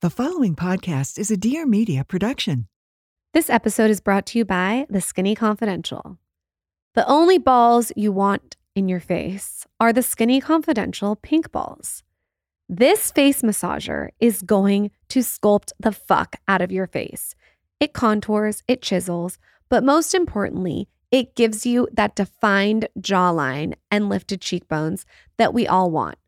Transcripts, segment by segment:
The following podcast is a Dear Media production. This episode is brought to you by The Skinny Confidential. The only balls you want in your face are the Skinny Confidential pink balls. This face massager is going to sculpt the fuck out of your face. It contours, it chisels, but most importantly, it gives you that defined jawline and lifted cheekbones that we all want.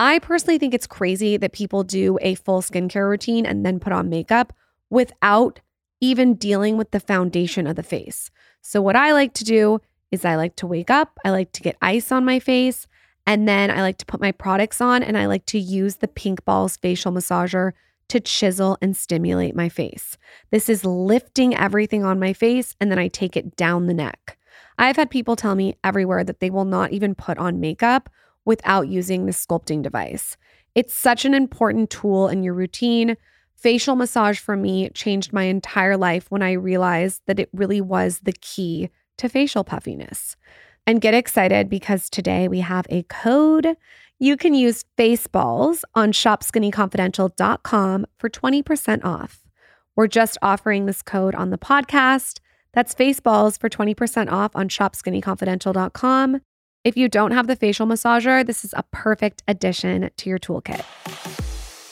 I personally think it's crazy that people do a full skincare routine and then put on makeup without even dealing with the foundation of the face. So, what I like to do is I like to wake up, I like to get ice on my face, and then I like to put my products on and I like to use the Pink Balls facial massager to chisel and stimulate my face. This is lifting everything on my face and then I take it down the neck. I've had people tell me everywhere that they will not even put on makeup without using the sculpting device. It's such an important tool in your routine. Facial massage for me changed my entire life when I realized that it really was the key to facial puffiness. And get excited because today we have a code. You can use Faceballs on shopskinnyconfidential.com for 20% off. We're just offering this code on the podcast. That's Faceballs for 20% off on shopskinnyconfidential.com. If you don't have the facial massager, this is a perfect addition to your toolkit.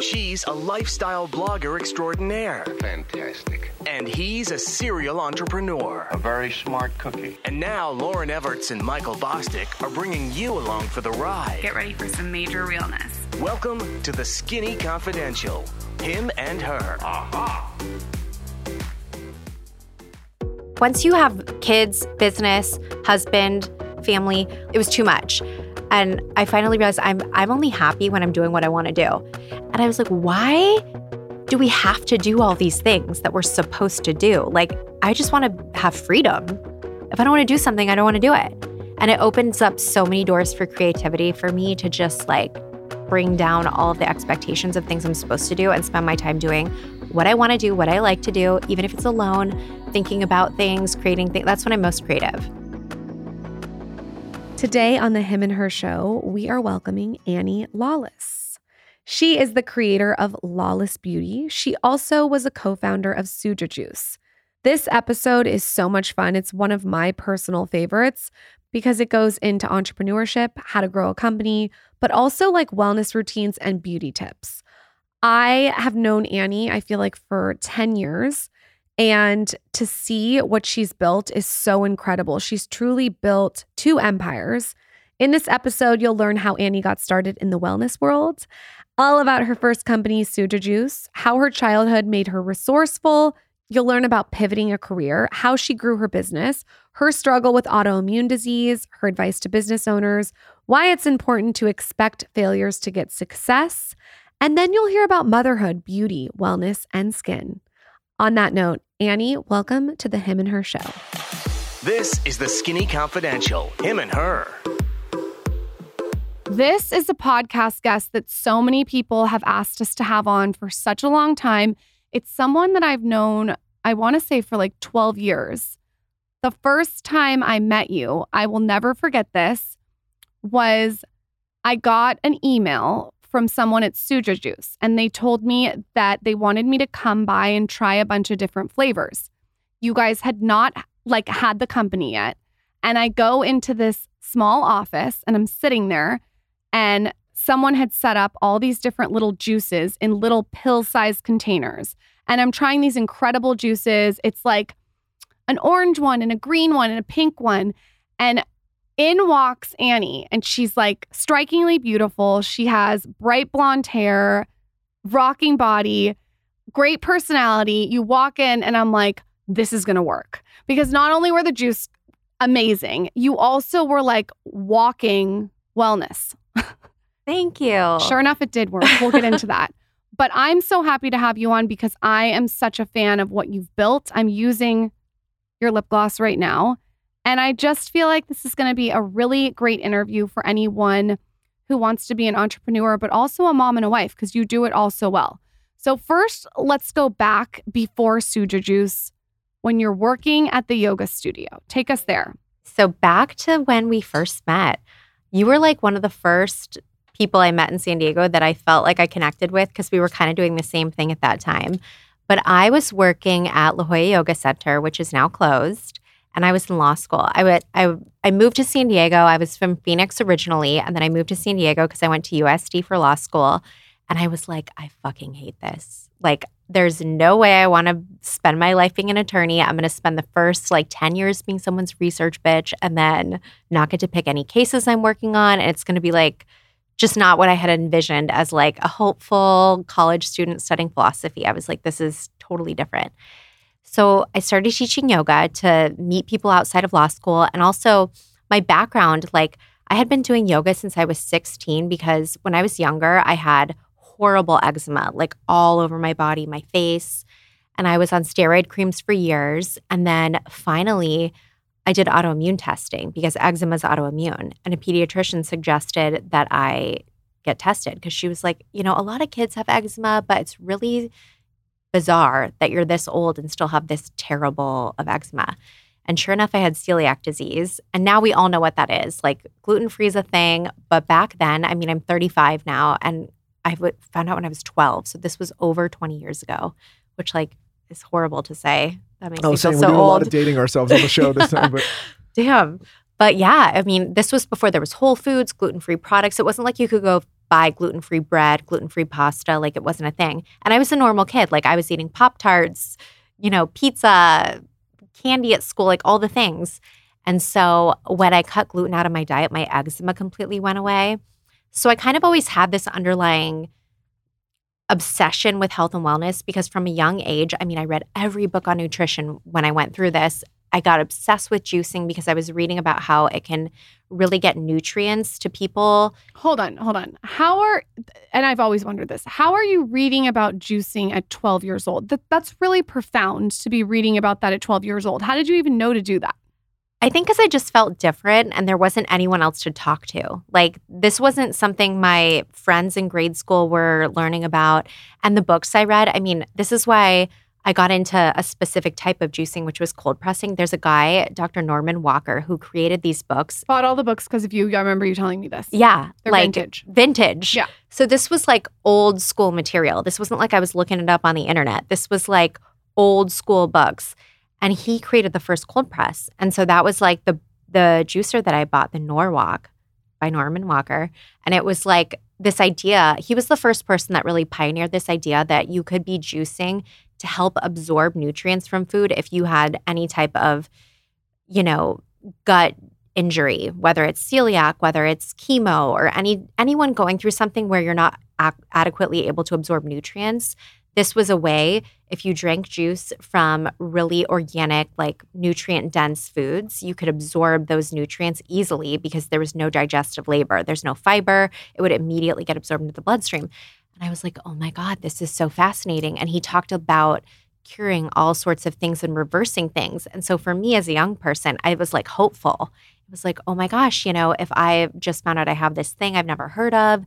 She's a lifestyle blogger extraordinaire. Fantastic. And he's a serial entrepreneur. A very smart cookie. And now Lauryn Evarts and Michael Bosstick are bringing you along for the ride. Get ready for some major realness. Welcome to the Skinny Confidential. Him and her. Aha. Once you have kids, business, husband, family, it was too much. And I finally realized I'm I'm only happy when I'm doing what I want to do. And I was like, why do we have to do all these things that we're supposed to do? Like I just want to have freedom. If I don't want to do something, I don't want to do it. And it opens up so many doors for creativity for me to just like bring down all of the expectations of things I'm supposed to do and spend my time doing what I want to do, what I like to do, even if it's alone, thinking about things, creating things. That's when I'm most creative. Today on the Him and Her show, we are welcoming Annie Lawless. She is the creator of Lawless Beauty. She also was a co founder of Suja Juice. This episode is so much fun. It's one of my personal favorites because it goes into entrepreneurship, how to grow a company, but also like wellness routines and beauty tips. I have known Annie, I feel like, for 10 years. And to see what she's built is so incredible. She's truly built two empires. In this episode, you'll learn how Annie got started in the wellness world, all about her first company, Suja Juice, how her childhood made her resourceful. You'll learn about pivoting a career, how she grew her business, her struggle with autoimmune disease, her advice to business owners, why it's important to expect failures to get success. And then you'll hear about motherhood, beauty, wellness, and skin. On that note, Annie, welcome to the Him and Her show. This is the Skinny Confidential. Him and her. This is a podcast guest that so many people have asked us to have on for such a long time. It's someone that I've known, I want to say, for like 12 years. The first time I met you, I will never forget this, was I got an email from someone at Suja Juice, and they told me that they wanted me to come by and try a bunch of different flavors. You guys had not like had the company yet. And I go into this small office and I'm sitting there and someone had set up all these different little juices in little pill-sized containers. And I'm trying these incredible juices. It's like an orange one and a green one and a pink one. And in walks Annie, and she's like strikingly beautiful. She has bright blonde hair, rocking body, great personality. You walk in, and I'm like, this is going to work. Because not only were the juice amazing, you also were like walking wellness. Thank you. Sure enough, it did work. We'll get into that. But I'm so happy to have you on because I am such a fan of what you've built. I'm using your lip gloss right now. And I just feel like this is going to be a really great interview for anyone who wants to be an entrepreneur, but also a mom and a wife because you do it all so well. So, first, let's go back before Suja Juice when you're working at the yoga studio. Take us there. So, back to when we first met, you were like one of the first people I met in San Diego that I felt like I connected with because we were kind of doing the same thing at that time. But I was working at La Jolla Yoga Center, which is now closed, and I was in law school. I would I I moved to San Diego. I was from Phoenix originally, and then I moved to San Diego because I went to USD for law school. And I was like, I fucking hate this. Like, there's no way I want to spend my life being an attorney. I'm going to spend the first like 10 years being someone's research bitch and then not get to pick any cases I'm working on. And it's going to be like just not what I had envisioned as like a hopeful college student studying philosophy. I was like, this is totally different. So I started teaching yoga to meet people outside of law school. And also, my background, like, I had been doing yoga since I was 16 because when I was younger, I had horrible eczema, like all over my body, my face. And I was on steroid creams for years. And then finally, I did autoimmune testing because eczema is autoimmune. And a pediatrician suggested that I get tested because she was like, you know, a lot of kids have eczema, but it's really bizarre that you're this old and still have this terrible of eczema. And sure enough, I had celiac disease. And now we all know what that is. Like gluten free is a thing. But back then, I mean, I'm 35 now and I found out when I was 12. So this was over 20 years ago, which like is horrible to say. That makes I me was feel saying so we're doing old. a lot of dating ourselves on the show this time, but Damn. But yeah, I mean, this was before there was Whole Foods, gluten-free products. It wasn't like you could go buy gluten-free bread, gluten-free pasta, like it wasn't a thing. And I was a normal kid. Like I was eating Pop-Tarts, you know, pizza, candy at school, like all the things. And so when I cut gluten out of my diet, my eczema completely went away. So I kind of always had this underlying obsession with health and wellness because from a young age, I mean, I read every book on nutrition when I went through this. I got obsessed with juicing because I was reading about how it can really get nutrients to people. Hold on, hold on. How are and I've always wondered this. How are you reading about juicing at 12 years old? That that's really profound to be reading about that at 12 years old. How did you even know to do that? I think because I just felt different and there wasn't anyone else to talk to. Like, this wasn't something my friends in grade school were learning about. And the books I read, I mean, this is why I got into a specific type of juicing, which was cold pressing. There's a guy, Dr. Norman Walker, who created these books. Bought all the books because of you. I remember you telling me this. Yeah, They're like vintage. vintage. Yeah. So this was like old school material. This wasn't like I was looking it up on the internet. This was like old school books. And he created the first cold press. And so that was like the the juicer that I bought, the Norwalk by Norman Walker. And it was like this idea. He was the first person that really pioneered this idea that you could be juicing to help absorb nutrients from food if you had any type of, you know, gut injury, whether it's celiac, whether it's chemo, or any anyone going through something where you're not adequately able to absorb nutrients. This was a way if you drank juice from really organic, like nutrient dense foods, you could absorb those nutrients easily because there was no digestive labor. There's no fiber. It would immediately get absorbed into the bloodstream. And I was like, oh my God, this is so fascinating. And he talked about curing all sorts of things and reversing things. And so for me as a young person, I was like hopeful. It was like, oh my gosh, you know, if I just found out I have this thing I've never heard of,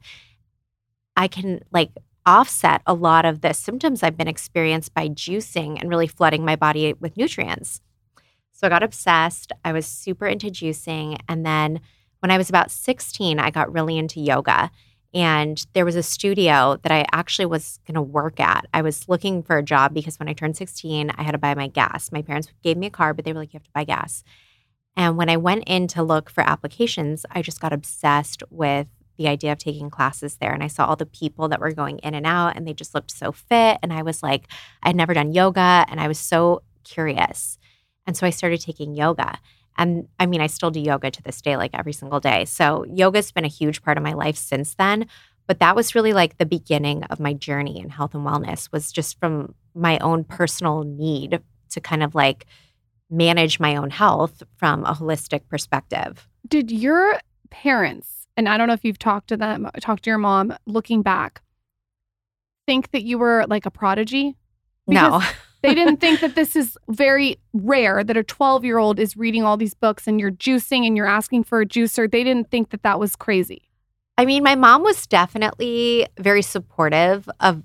I can like offset a lot of the symptoms I've been experienced by juicing and really flooding my body with nutrients. So I got obsessed. I was super into juicing. And then when I was about 16, I got really into yoga. And there was a studio that I actually was going to work at. I was looking for a job because when I turned 16, I had to buy my gas. My parents gave me a car, but they were like, you have to buy gas. And when I went in to look for applications, I just got obsessed with the idea of taking classes there. And I saw all the people that were going in and out, and they just looked so fit. And I was like, I'd never done yoga, and I was so curious. And so I started taking yoga. And I mean, I still do yoga to this day, like every single day. So yoga's been a huge part of my life since then. But that was really like the beginning of my journey in health and wellness, was just from my own personal need to kind of like manage my own health from a holistic perspective. Did your parents, and I don't know if you've talked to them, talked to your mom, looking back, think that you were like a prodigy? no. They didn't think that this is very rare that a 12 year old is reading all these books and you're juicing and you're asking for a juicer. They didn't think that that was crazy. I mean, my mom was definitely very supportive of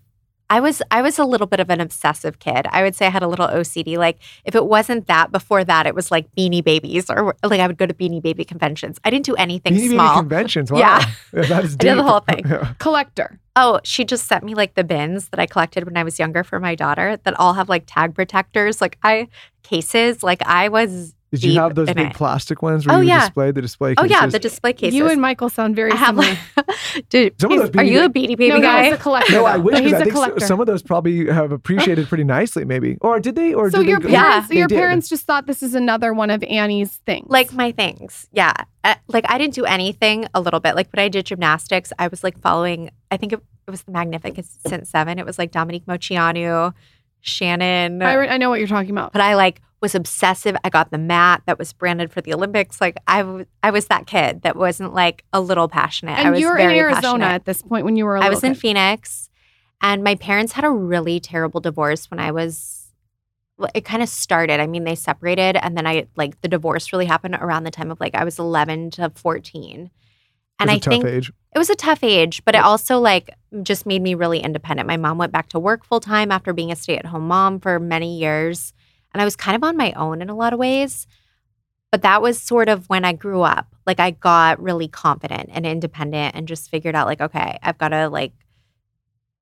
I was I was a little bit of an obsessive kid. I would say I had a little OCD. Like if it wasn't that, before that, it was like Beanie Babies, or like I would go to Beanie Baby conventions. I didn't do anything Beanie Baby conventions. Wow. Yeah. that is I did the whole thing. Yeah. Collector. Oh, she just sent me like the bins that I collected when I was younger for my daughter that all have like tag protectors. Like I cases. Like I was. Did you have those big it. plastic ones where Oh, you yeah. display the display cases? Oh yeah, the display cases. You and Michael sound very I have similar. like. Dude, Some of he's- those are you a Ba- Beanie Baby no, guy? no, he's a collector. No, I though. wish But he's because I a think s- collector. some of those probably have appreciated pretty nicely, maybe. Or did they? Or so did your they, parents, Yeah. your did. parents just thought this is another one of Annie's things. like my things. Yeah. Uh, like I didn't do anything a little bit. Like when I did gymnastics, I was like following, I think it, it was the Magnificent Seven. It was like Dominique Moceanu, Shannon. I, re- I know what you're talking about. but I like was obsessive. I got the mat that was branded for the Olympics. Like I, w- I was that kid that wasn't like a little passionate. I And was you were in Arizona passionate. at this point when you were. I I was in Phoenix, and my parents had a really terrible divorce when I was. It kind of started. I mean, they separated, and then I like the divorce really happened around the time of like I was eleven to fourteen, and It was I a tough think age. it was a tough age, but it also like just made me really independent. My mom went back to work full time after being a stay at home mom for many years. And I was kind of on my own in a lot of ways. But that was sort of when I grew up. Like I got really confident and independent and just figured out like, okay, I've got to like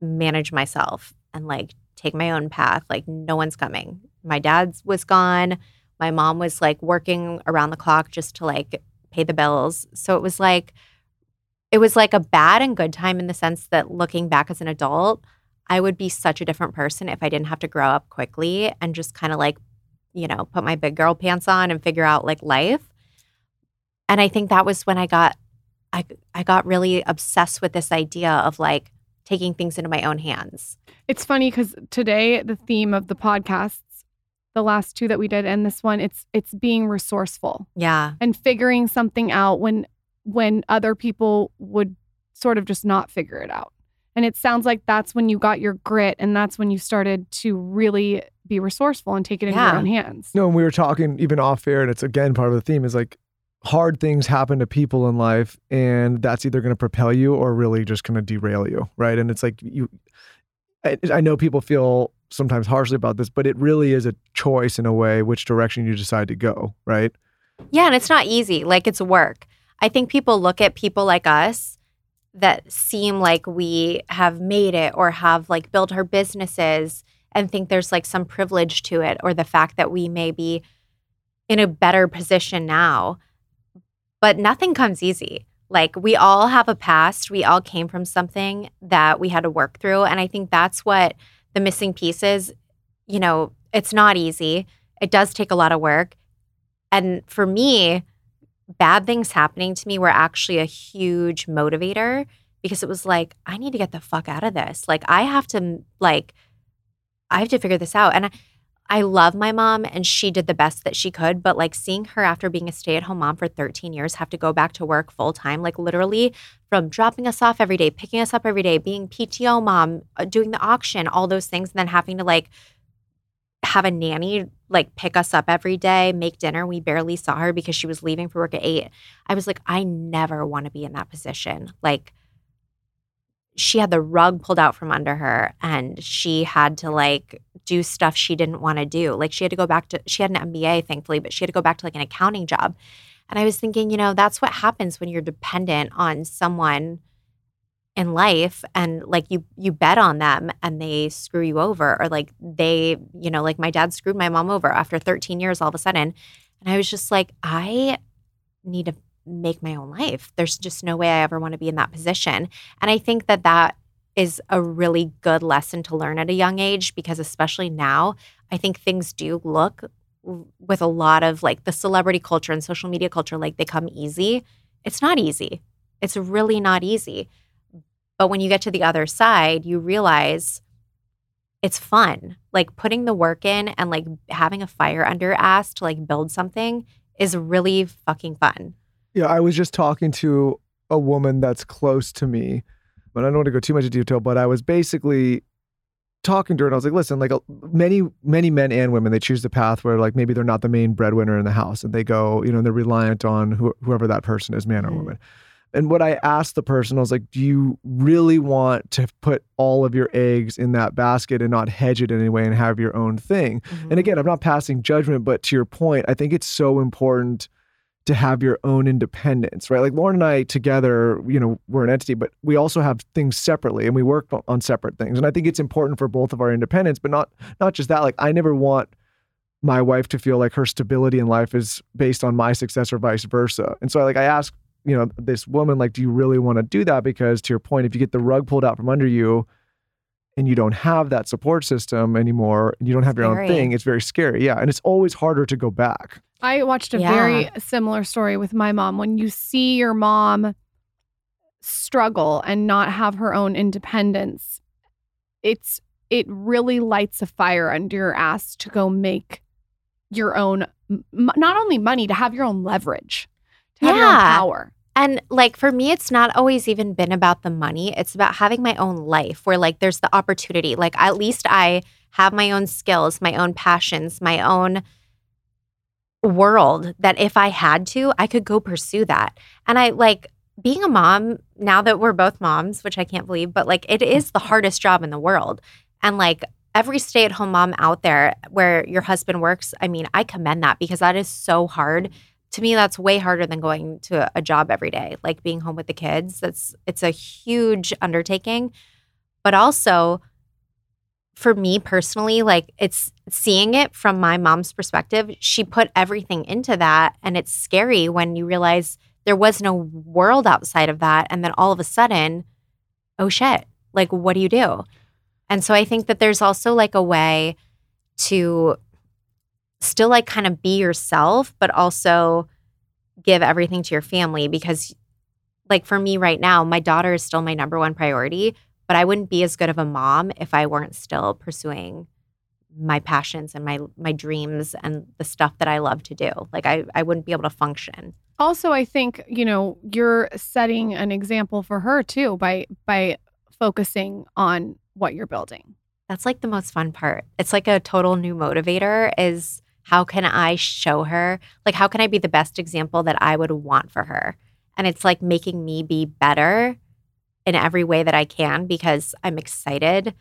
manage myself and like take my own path. Like no one's coming. My dad's was gone. My mom was like working around the clock just to like pay the bills. So it was like it was like a bad and good time in the sense that looking back as an adult, I would be such a different person if I didn't have to grow up quickly and just kind of like, you know, put my big girl pants on and figure out like life. And I think that was when I got I I got really obsessed with this idea of like taking things into my own hands. It's funny because today the theme of the podcasts, the last two that we did, and this one, it's it's being resourceful Yeah. and figuring something out when when other people would sort of just not figure it out. And it sounds like that's when you got your grit, and that's when you started to really be resourceful and take it in Yeah. your own hands. No, and we were talking even off air, and it's again part of the theme is like hard things happen to people in life, and that's either going to propel you or really just going to derail you, right? And it's like you, I, I know people feel sometimes harshly about this, but it really is a choice in a way which direction you decide to go, right? Yeah, and it's not easy. Like it's work. I think people look at people like us that seem like we have made it or have like built our businesses and think there's like some privilege to it or the fact that we may be in a better position now. But nothing comes easy. Like we all have a past, we all came from something that we had to work through and I think that's what the missing piece is. You know, it's not easy. It does take a lot of work. And for me, bad things happening to me were actually a huge motivator because it was like, I need to get the fuck out of this. Like, I have to, like, I have to figure this out. And I, I love my mom and she did the best that she could. But like seeing her after being a stay at home mom for 13 years have to go back to work full time, like literally from dropping us off every day, picking us up every day, being PTO mom, uh, doing the auction, all those things, and then having to like have a nanny like pick us up every day, make dinner. We barely saw her because she was leaving for work at eight. I was like, I never want to be in that position. Like, she had the rug pulled out from under her and she had to like do stuff she didn't want to do. Like, she had to go back to, she had an MBA, thankfully, but she had to go back to like an accounting job. And I was thinking, you know, that's what happens when you're dependent on someone in life and like you you bet on them and they screw you over or like they you know like my dad screwed my mom over after 13 years all of a sudden and i was just like i need to make my own life. There's just no way i ever want to be in that position. And i think that that is a really good lesson to learn at a young age because especially now i think things do look with a lot of like the celebrity culture and social media culture like they come easy. It's not easy. It's really not easy but when you get to the other side, you realize it's fun. Like putting the work in and like having a fire under your ass to like build something is really fucking fun. Yeah, I was just talking to a woman that's close to me, but I don't want to go too much into detail. But I was basically talking to her, and I was like, "Listen, like uh, many, many men and women, they choose the path where like maybe they're not the main breadwinner in the house, and they go, you know, they're reliant on who, whoever that person is, man or Mhm. woman." And what I asked the person, I was like, do you really want to put all of your eggs in that basket and not hedge it anyway and have your own thing? Mm-hmm. And again, I'm not passing judgment, but to your point, I think it's so important to have your own independence, right? Like Lauryn and I together, you know, we're an entity, but we also have things separately and we work on- separate things. And I think it's important for both of our independence, but not not just that. Like I never want my wife to feel like her stability in life is based on my success or vice versa. And so I like I ask, you know, this woman like do you really want to do that because to your point if you get the rug pulled out from under you and you don't have that support system anymore, and you don't have your own thing, it's very scary. Yeah, and it's always harder to go back. I watched a Yeah. very similar story with my mom. When you see your mom struggle and not have her own independence, it's it really lights a fire under your ass to go make your own m- not only money to have your own leverage, to have your own Yeah. power. And like for me, it's not always even been about the money. It's about having my own life where like there's the opportunity. Like at least I have my own skills, my own passions, my own world that if I had to, I could go pursue that. And I like being a mom now that we're both moms, which I can't believe, but like it is the hardest job in the world. And like every stay at home mom out there where your husband works, I mean, I commend that because that is so hard to me that's way harder than going to a job every day like being home with the kids. That's it's a huge undertaking. But also for me personally like it's seeing it from my mom's perspective she put everything into that and it's scary when you realize there was no world outside of that and then all of a sudden oh shit like what do you do? And so i think that there's also like a way to still like kind of be yourself, but also give everything to your family because like for me right now, my daughter is still my number one priority, but I wouldn't be as good of a mom if I weren't still pursuing my passions and my my dreams and the stuff that I love to do. Like I I wouldn't be able to function. Also, I think, you know, you're setting an example for her too by by focusing on what you're building. That's like the most fun part. It's like a total new motivator is how can I show her? Like how can I be the best example that I would want for her? And it's like making me be better in every way that I can because I'm excited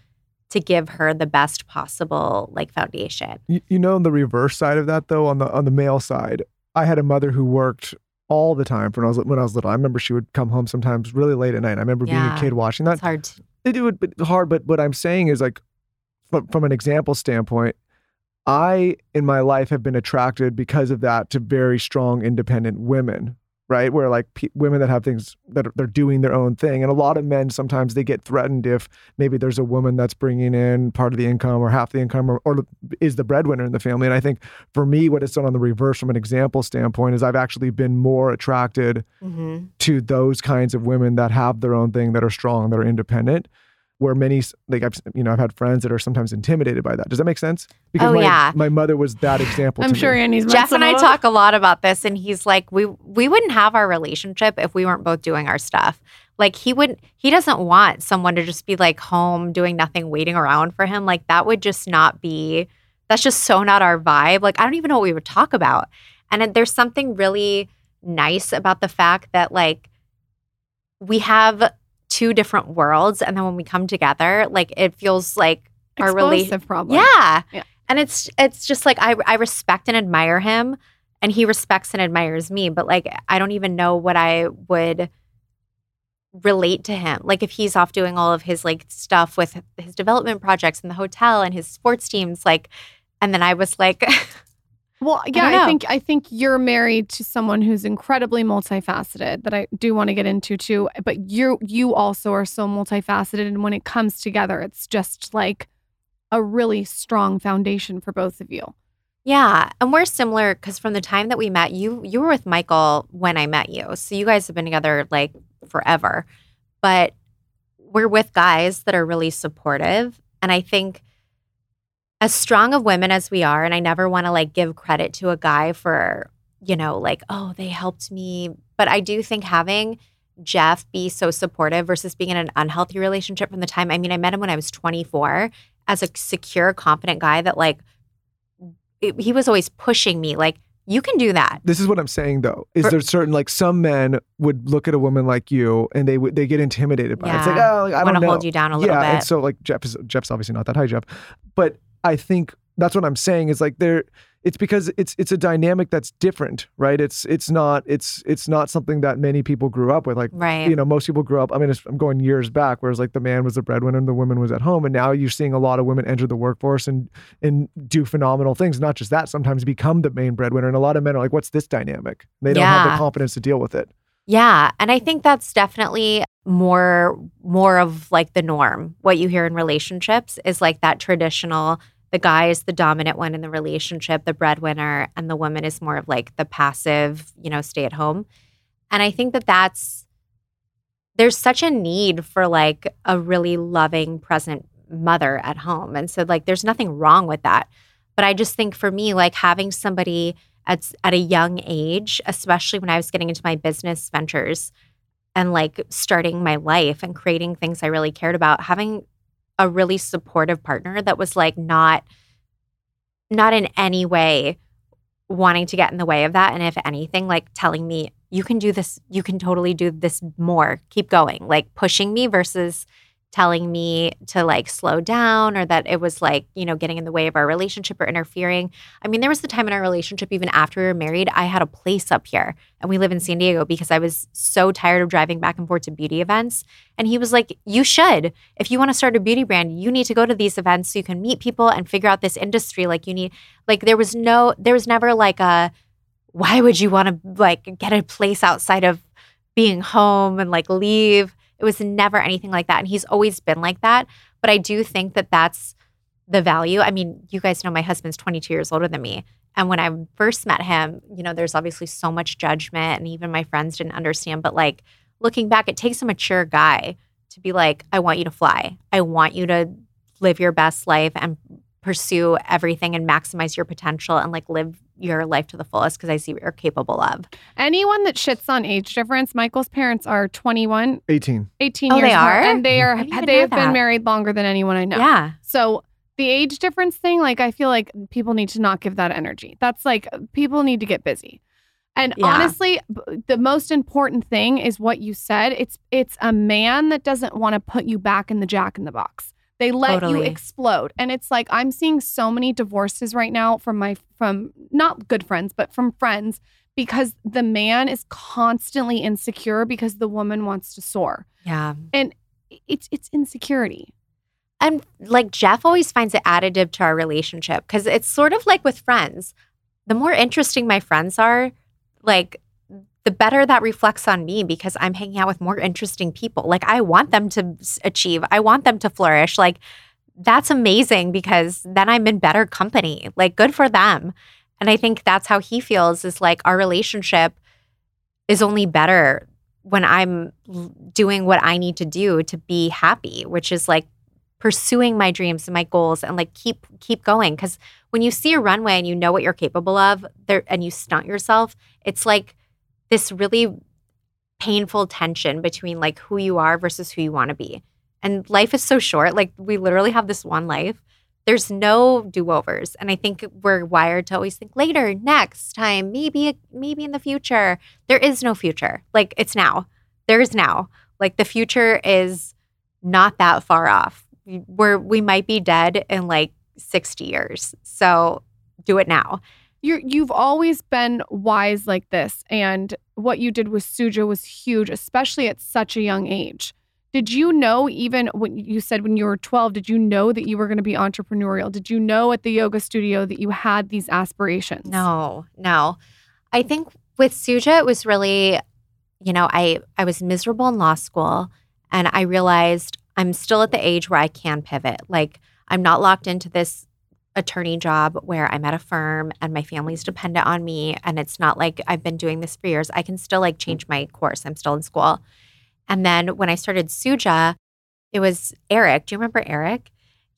to give her the best possible like foundation. You, you know on the reverse side of that though on the on the male side i had a mother who worked all the time when i was when i was little i remember she would come home sometimes really late at night i remember being a kid watching that It's hard to they do it but hard but what i'm saying is like from, from an example standpoint i in my life have been attracted because of that to very strong independent women right? Where like pe- women that have things that are, they're doing their own thing. And a lot of men sometimes they get threatened if maybe there's a woman that's bringing in part of the income or half the income or, or is the breadwinner in the family. And i think for me what it's done on the reverse from an example standpoint is i've actually been more attracted Mhm. to those kinds of women that have their own thing that are strong that are independent where many like i've you know i've had friends that are sometimes intimidated by that does that make sense because Oh, my, yeah. my mother was that example I'm to sure me. Annie's Jeff and I talk a lot about this, and he's like, we we wouldn't have our relationship if we weren't both doing our stuff. Like he wouldn't, he doesn't want someone to just be like home doing nothing, waiting around for him. Like that would just not be. That's just so not our vibe. Like I don't even know what we would talk about. And there's something really nice about the fact that like we have two different worlds, and then when we come together, like it feels like our relation. Explosive probably. Yeah. Yeah. And it's it's just like I I respect and admire him and he respects and admires me, but like I don't even know what I would relate to him. Like if he's off doing all of his like stuff with his development projects in the hotel and his sports teams like and then I was like Well, yeah, don't I, think I think you're married to someone who's incredibly multifaceted that I do want to get into too. But you you also are so multifaceted, and when it comes together, it's just like a really strong foundation for both of you. Yeah, and we're similar because from the time that we met, you you were with Michael when I met you, so you guys have been together like forever. But we're with guys that are really supportive, and I think as strong of women as we are, and I never want to like give credit to a guy for you know like oh they helped me, but I do think having Jeff be so supportive versus being in an unhealthy relationship from the time I mean I met him when I was 24 as a secure, confident guy that like it- he was always pushing me like You can do that. This is what I'm saying though. Is For- there certain like some men would look at a woman like you and they would they get intimidated by it. It's like, oh, like, I Want to hold you down a little yeah, bit. and so like Jeff is Jeff's obviously not that high, Jeff. But I think that's what I'm saying is like there it's because it's it's a dynamic that's different, right? It's it's not it's it's not something that many people grew up with. Like right. you know, most people grew up. I mean, it's, I'm going years back, whereas like the man was the breadwinner and the woman was at home, and now you're seeing a lot of women enter the workforce and and do phenomenal things. Not just that, sometimes become the main breadwinner, and a lot of men are like, "What's this dynamic?" They don't have the confidence to deal with it. Yeah, and I think that's definitely more more of like the norm. What you hear in relationships is like that traditional the guy is the dominant one in the relationship, the breadwinner, and the woman is more of like the passive, you know, stay at home. And I think that that's there's such a need for like a really loving present mother at home. And so like there's nothing wrong with that. But I just think for me like having somebody at at a young age, especially when I was getting into my business ventures and like starting my life and creating things I really cared about, having a really supportive partner that was like not not in any way wanting to get in the way of that. And if anything like telling me you can do this you can totally do this more. Keep going. Like pushing me versus telling me to like slow down or that it was like you know getting in the way of our relationship or interfering. I mean there was the time in our relationship even after we were married i had a place up here and we live in san diego because i was so tired of driving back and forth to beauty events. And he was like you should. If you want to start a beauty brand you need to go to these events so you can meet people and figure out this industry. Like you need like there was no there was never like a why would you want to like get a place outside of being home and like leave it was never anything like that and he's always been like that but i do think that that's the value. I mean you guys know my husband's 22 years older than me and when i first met him you know there's obviously so much judgment and even my friends didn't understand but like looking back it takes a mature guy to be like i want you to fly. I want you to live your best life and pursue everything and maximize your potential and like live your life to the fullest because I see what you're capable of. Anyone that shits on age difference, Michael's parents are 21, 18. 18 Oh, years they apart, are? and they are I didn't even they know have been married longer than anyone I know. Yeah. So the age difference thing, like I feel like people need to not give that energy. That's like people need to get busy. And Yeah. honestly, b- the most important thing is what you said. It's it's a man that doesn't want to put you back in the jack in the box. They let you explode. And it's like I'm seeing so many divorces right now from my from not good friends, but from friends because the man is constantly insecure because the woman wants to soar. Yeah. And it's it's insecurity. And like Jeff always finds it additive to our relationship because it's sort of like with friends. The more interesting my friends are, like the better that reflects on me because I'm hanging out with more interesting people. Like I want them to achieve, I want them to flourish. Like that's amazing because then I'm in better company. Like good for them. And I think that's how he feels is like our relationship is only better when I'm doing what I need to do to be happy, which is like pursuing my dreams and my goals and like keep keep going because when you see a runway and you know what you're capable of there and you stunt yourself it's like this really painful tension between like who you are versus who you want to be. And life is so short like we literally have this one life. There's no do-overs. And i think we're wired to always think later next time maybe maybe in the future. There is no future. Like it's now. There is now. Like the future is not that far off. We're we might be dead in like 60 years. So do it now You're you've always been wise like this, and what you did with Suja was huge, especially at such a young age. Did you know even when you said when you were 12, did you know that you were going to be entrepreneurial? Did you know at the yoga studio that you had these aspirations? No, no. I think with Suja, it was really, you know, I I was miserable in law school, and I realized I'm still at the age where I can pivot. Like I'm not locked into this attorney job where I'm at a firm and my family's dependent on me, and it's not like I've been doing this for years. I can still like change my course. I'm still in school. And then when I started Suja, it was Eric. Do you remember Eric?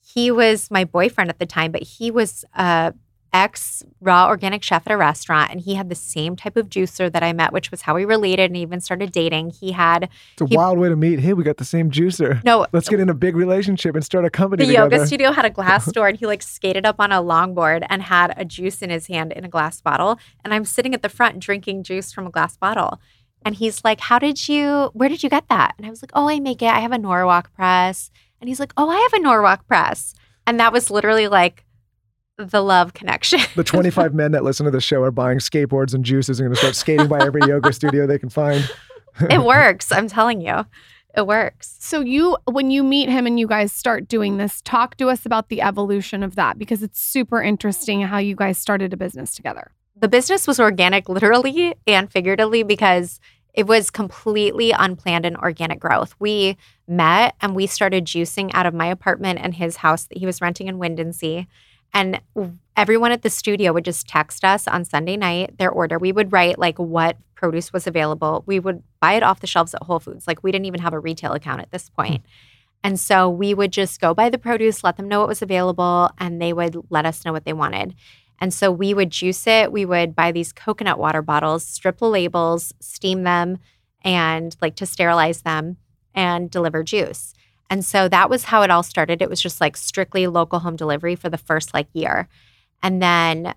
He was my boyfriend at the time, but he was uh, ex raw organic chef at a restaurant, and he had the same type of juicer that I met, which was how we related and even started dating. He had It's a He- wild way to meet. Hey, we got the same juicer. no Let's get in a big relationship and start a company the together. yoga studio had a glass door and he like skated up on a longboard and had a juice in his hand in a glass bottle and i'm sitting at the front drinking juice from a glass bottle and he's like how did you where did you get that and i was like oh i make it i have a norwalk press and he's like oh i have a norwalk press and that was literally like the love connection The 25 men that listen to the show are buying skateboards and juices and going to start skating by every yoga studio they can find. it works i'm telling you it works So you when you meet him and you guys start doing this, talk to us about the evolution of that because it's super interesting how you guys started a business together. the business was organic literally and figuratively because it was completely unplanned and organic growth. We met and we started juicing out of my apartment and his house that he was renting in Windansea. And everyone at the studio would just text us on Sunday night their order. We would write like what produce was available. We would buy it off the shelves at Whole Foods. Like we didn't even have a retail account at this point. And so we would just go buy the produce, let them know what was available, and they would let us know what they wanted. And so we would juice it. We would buy these coconut water bottles, strip the labels, steam them, and like to sterilize them and deliver juice. And so that was how it all started. It was just like strictly local home delivery for the first like year. And then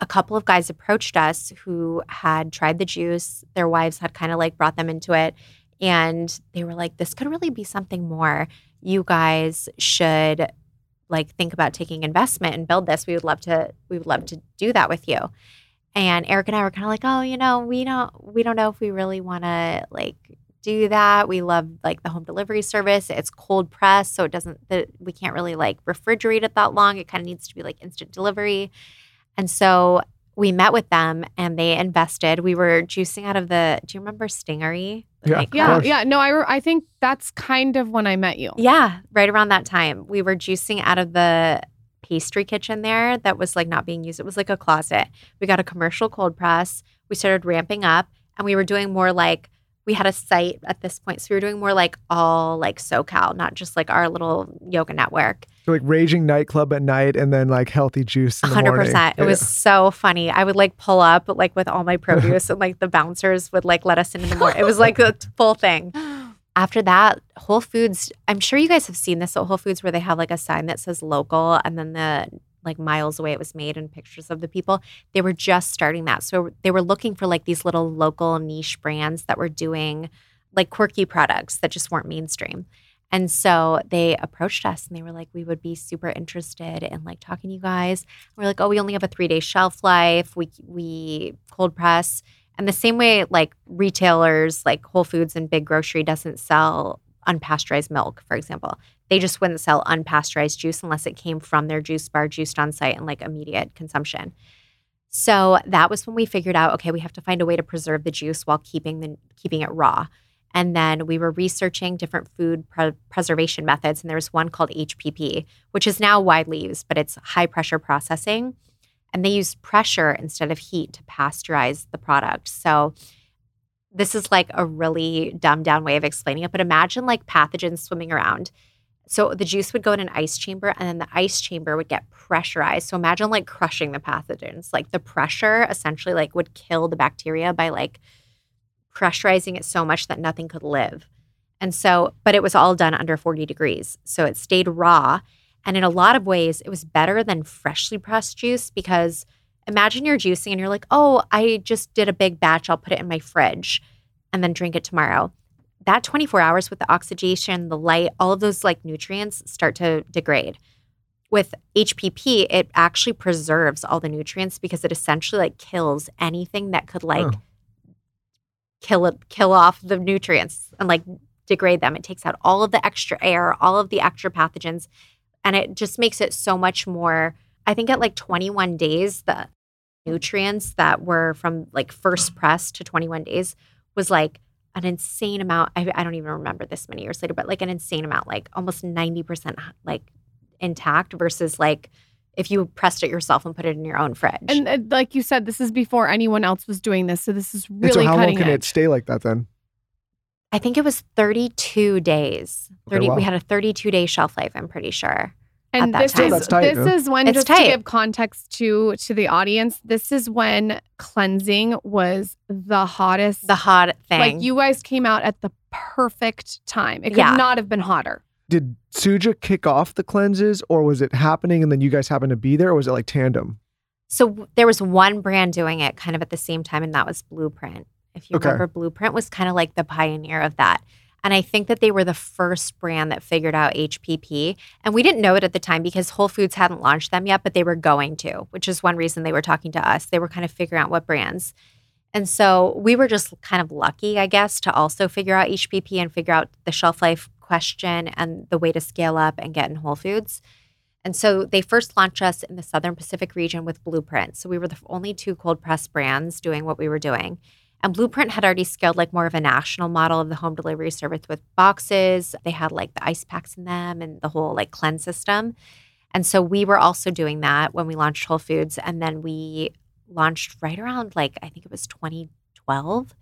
a couple of guys approached us who had tried the juice. Their wives had kind of like brought them into it. And they were like, this could really be something more. You guys should like think about taking investment and build this. We would love to, we would love to do that with you. And Eric and I were kind of like, oh, you know, we don't we don't know if we really want to like do that. We love like the home delivery service. It's cold press, so it doesn't the, we can't really like refrigerate it that long. It kind of needs to be like instant delivery. And so we met with them and they invested. We were juicing out of the do you remember Stingaree? Yeah, nightclub? Yeah, yeah. No, I re- I think that's kind of when I met you. Yeah, right around that time. We were juicing out of the pastry kitchen there that was like not being used. It was like a closet. We got a commercial cold press. We started ramping up and we were doing more like we had a site at this point. So we were doing more like all like SoCal, not just like our little yoga network. So like raging nightclub at night and then like healthy juice in the hundred morning. percent. It was so funny. I would like pull up like with all my produce, and like the bouncers would like let us in in the morning. It was like a full thing. After that, Whole Foods. I'm sure you guys have seen this at Whole Foods where they have like a sign that says local, and then the like miles away it was made and pictures of the people. They were just starting that, so they were looking for like these little local niche brands that were doing like quirky products that just weren't mainstream. And so they approached us and they were like, we would be super interested in like talking to you guys. We're like, oh, we only have a three day shelf life. We we cold press. And the same way like retailers like Whole Foods and Big Grocery doesn't sell unpasteurized milk, for example. They just wouldn't sell unpasteurized juice unless it came from their juice bar juiced on site and like immediate consumption. So that was when we figured out, okay, we have to find a way to preserve the juice while keeping the keeping it raw. And then we were researching different food pre- preservation methods. And there was one called HPP, which is now widely used, but it's high pressure processing. And they use pressure instead of heat to pasteurize the product. So this is like a really dumbed down way of explaining it. But imagine like pathogens swimming around. So the juice would go in an ice chamber and then the ice chamber would get pressurized. So imagine like crushing the pathogens. Like the pressure essentially like would kill the bacteria by like pressurizing it so much that nothing could live. And so, but it was all done under 40 degrees. So it stayed raw. And in a lot of ways, it was better than freshly pressed juice because imagine you're juicing and you're like, oh, I just did a big batch. I'll put it in my fridge and then drink it tomorrow. That 24 hours with the oxidation, the light, all of those like nutrients start to degrade. With HPP, it actually preserves all the nutrients because it essentially like kills anything that could like Oh. kill it, kill off the nutrients and like degrade them. It takes out all of the extra air, all of the extra pathogens, and it just makes it so much more. I think at like 21 days, the nutrients that were from like first press to 21 days was like an insane amount. I, I don't even remember this many years later, but like an insane amount, like almost 90% like intact versus like if you pressed it yourself and put it in your own fridge. And uh, like you said, this is before anyone else was doing this, so this is And so really how long cutting can it edge. stay like that then? I think it was 32 days. Okay, 30 wow. we had a 32 day shelf life, I'm pretty sure. And that this time. is That's tight, this yeah. is when It's just tight. to give context to to the audience, this is when cleansing was the hottest. the hot thing. like you guys came out at the perfect time. It could Yeah. not have been hotter. Did Suja kick off the cleanses, or was it happening and then you guys happened to be there, or was it like tandem? So there was one brand doing it kind of at the same time, and that was Blueprint. If you Okay. remember, Blueprint was kind of like the pioneer of that. And I think that they were the first brand that figured out HPP. And we didn't know it at the time because Whole Foods hadn't launched them yet, but they were going to, which is one reason they were talking to us. They were kind of figuring out what brands. And so we were just kind of lucky, I guess, to also figure out HPP and figure out the shelf life question and the way to scale up and get in Whole Foods. And so they first launched us in the Southern Pacific region with Blueprint. So we were the only two cold press brands doing what we were doing. And Blueprint had already scaled like more of a national model of the home delivery service with boxes. They had like the ice packs in them and the whole like cleanse system. And so we were also doing that when we launched Whole Foods. And then we launched right around like, I think it was 2012.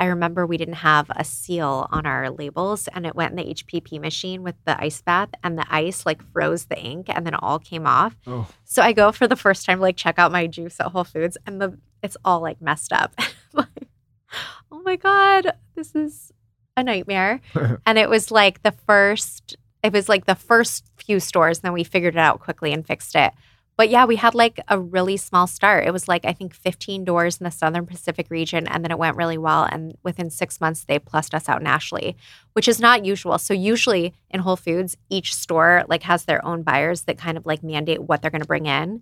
I remember we didn't have a seal on our labels and it went in the HPP machine with the ice bath and the ice like froze the ink and then it all came off. Oh, So I go for the first time like check out my juice at Whole Foods and the it's all like messed up. like, oh my God, this is a nightmare. and it was like the first, it was like the first few stores, and then we figured it out quickly and fixed it. But yeah, we had like a really small start. It was like I think 15 doors in the Southern Pacific region, and then it went really well. And within six months, they plussed us out nationally, which is not usual. So usually in Whole Foods, each store like has their own buyers that kind of like mandate what they're going to bring in.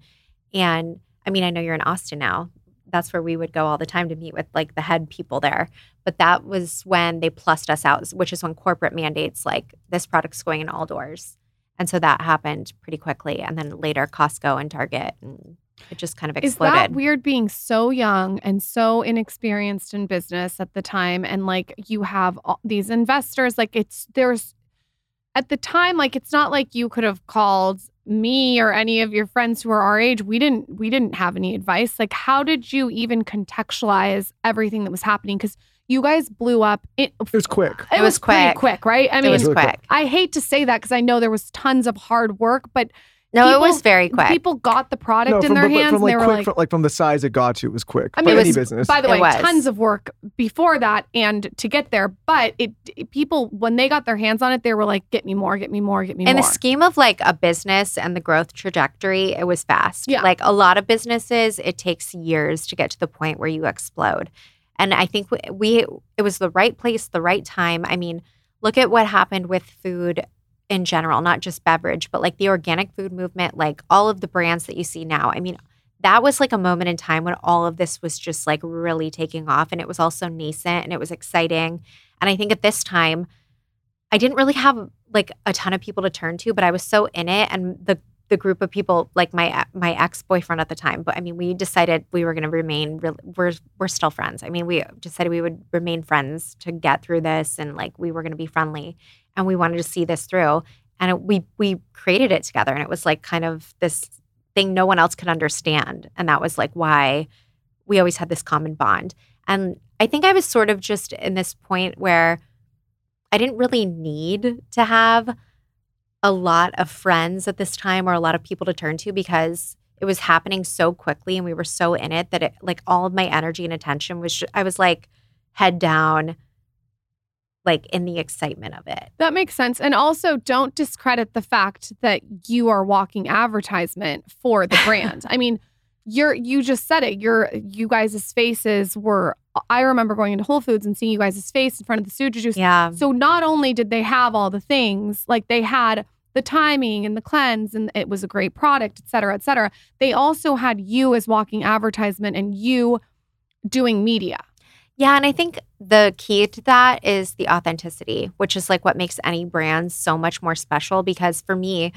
And I mean, I know you're in Austin now. That's where we would go all the time to meet with like the head people there. But that was when they plussed us out, which is when corporate mandates like this product's going in all doors. And so that happened pretty quickly. And then later Costco and Target and it just kind of exploded. Is that weird being so young and so inexperienced in business at the time? And like you have all these investors, like it's there's at the time, like it's not like you could have called me or any of your friends who are our age. We didn't we didn't have any advice. Like, how did you even contextualize everything that was happening? Because you guys blew up. It, it was quick. It was pretty quick. quick, right? I it mean, was really quick. quick. I hate to say that because I know there was tons of hard work, but No, People- it was very quick. people got the product No, in their but- but hands from and like they were quick, like, from, like from the size it got to, it was quick. I mean, it any was- business. By the It way, was. tons of work before that and to get there. But it, it- people when they got their hands on it, they were like, "Get me more, get me more, get me in more." In the scheme of like a business and the growth trajectory, it was fast. Yeah. Like a lot of businesses, it takes years to get to the point where you explode. And I think we, we it was the right place, the right time. I mean, look at what happened with food in general, not just beverage, but like the organic food movement, like all of the brands that you see now. I mean, that was like a moment in time when all of this was just like really taking off and it was also nascent and it was exciting. And I think at this time, I didn't really have like a ton of people to turn to, but I was so in it and the the group of people like my my ex-boyfriend at the time, but I mean we decided we were going to remain we're we're still friends. I mean we decided we would remain friends to get through this and like we were going to be friendly and we wanted to see this through and it, we we created it together and it was like kind of this thing no one else could understand and that was like why we always had this common bond. And I think I was sort of just in this point where I didn't really need to have a lot of friends at this time or a lot of people to turn to because it was happening so quickly and we were so in it that it like all of my energy and attention was I was like head down like in the excitement of it. that makes sense. And also, don't discredit the fact that you are walking advertisement for the brand. I mean, you're you just said it. Your you guys' faces were. I remember going into Whole Foods and seeing you guys' face in front of the Suja juice. Yeah. So not only did they have all the things, like they had the timing and the cleanse, and it was a great product, et cetera, et cetera. They also had you as walking advertisement and you doing media. Yeah, and I think the key to that is the authenticity, which is like what makes any brand so much more special. Because for me,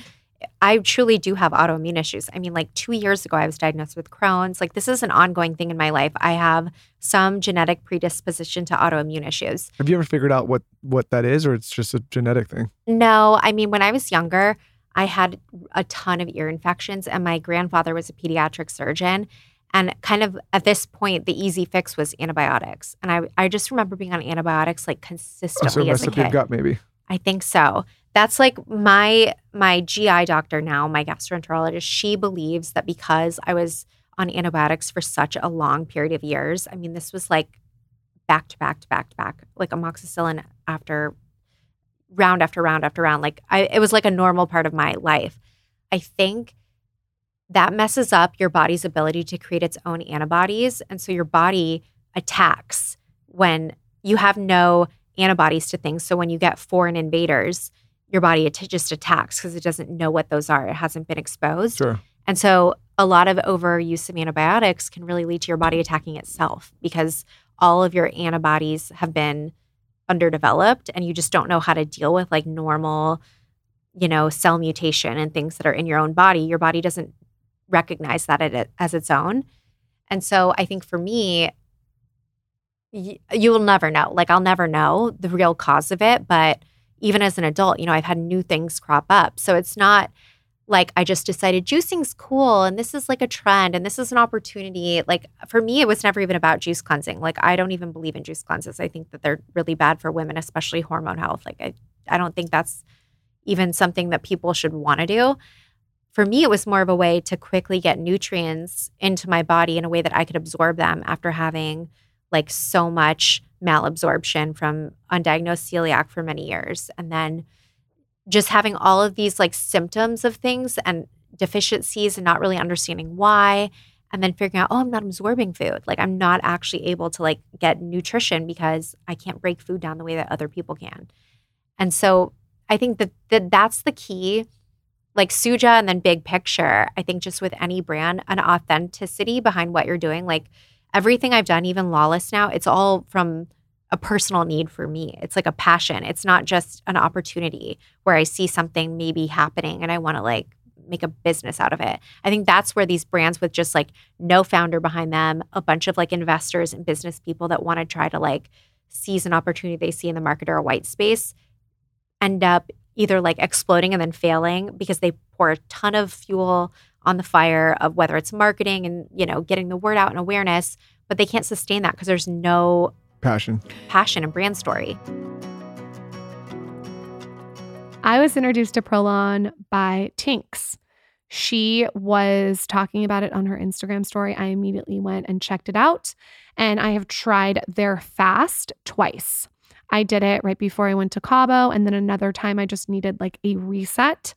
I truly do have autoimmune issues. I mean, like two years ago, I was diagnosed with Crohn's. Like, this is an ongoing thing in my life. I have some genetic predisposition to autoimmune issues. Have you ever figured out what what that is, or it's just a genetic thing? No, I mean, when I was younger, I had a ton of ear infections, and my grandfather was a pediatric surgeon. And kind of at this point, the easy fix was antibiotics. And I, I just remember being on antibiotics like Oh, consistently so it as a kid. gut, maybe. I think so. that's like my my GI doctor now, my gastroenterologist, she believes that because I was on antibiotics for such a long period of years, I mean, this was like back to back to back to back, like amoxicillin after round after round after round. Like I, it was like a normal part of my life. I think that messes up your body's ability to create its own antibodies. And so your body attacks when you have no antibodies to things. So when you get foreign invaders, your body it just attacks because it doesn't know what those are. It hasn't been exposed. Sure. And so a lot of overuse of antibiotics can really lead to your body attacking itself because all of your antibodies have been underdeveloped and you just don't know how to deal with like normal, you know, cell mutation and things that are in your own body. Your body doesn't recognize that it, as its own. And so I think for me, you will never know. Like I'll never know the real cause of it, but even as an adult, you know, I've had new things crop up. So it's not like I just decided juicing's cool and this is like a trend and this is an opportunity. Like for me, it was never even about juice cleansing. Like I don't even believe in juice cleanses. I think that they're really bad for women, especially hormone health. Like I, I don't think that's even something that people should want to do. For me, it was more of a way to quickly get nutrients into my body in a way that I could absorb them after having like so much malabsorption from undiagnosed celiac for many years. And then just having all of these like symptoms of things and deficiencies and not really understanding why. And then figuring out, oh, I'm not absorbing food. Like I'm not actually able to like get nutrition because I can't break food down the way that other people can. And so I think that, that that's the key like Suja and then big picture. I think just with any brand, an authenticity behind what you're doing. Like everything I've done, even Lawless now, it's all from a personal need for me. It's like a passion. It's not just an opportunity where I see something maybe happening and I want to like make a business out of it. I think that's where these brands with just like no founder behind them, a bunch of like investors and business people that want to try to like seize an opportunity they see in the market or a white space end up either like exploding and then failing because they pour a ton of fuel on the fire of whether it's marketing and you know getting the word out and awareness but they can't sustain that because there's no passion. passion and brand story. I was introduced to prolon by Tinx. She was talking about it on her instagram story. I immediately went and checked it out and i have tried their fast twice i did it right before i went to cabo and then another time i just needed like a reset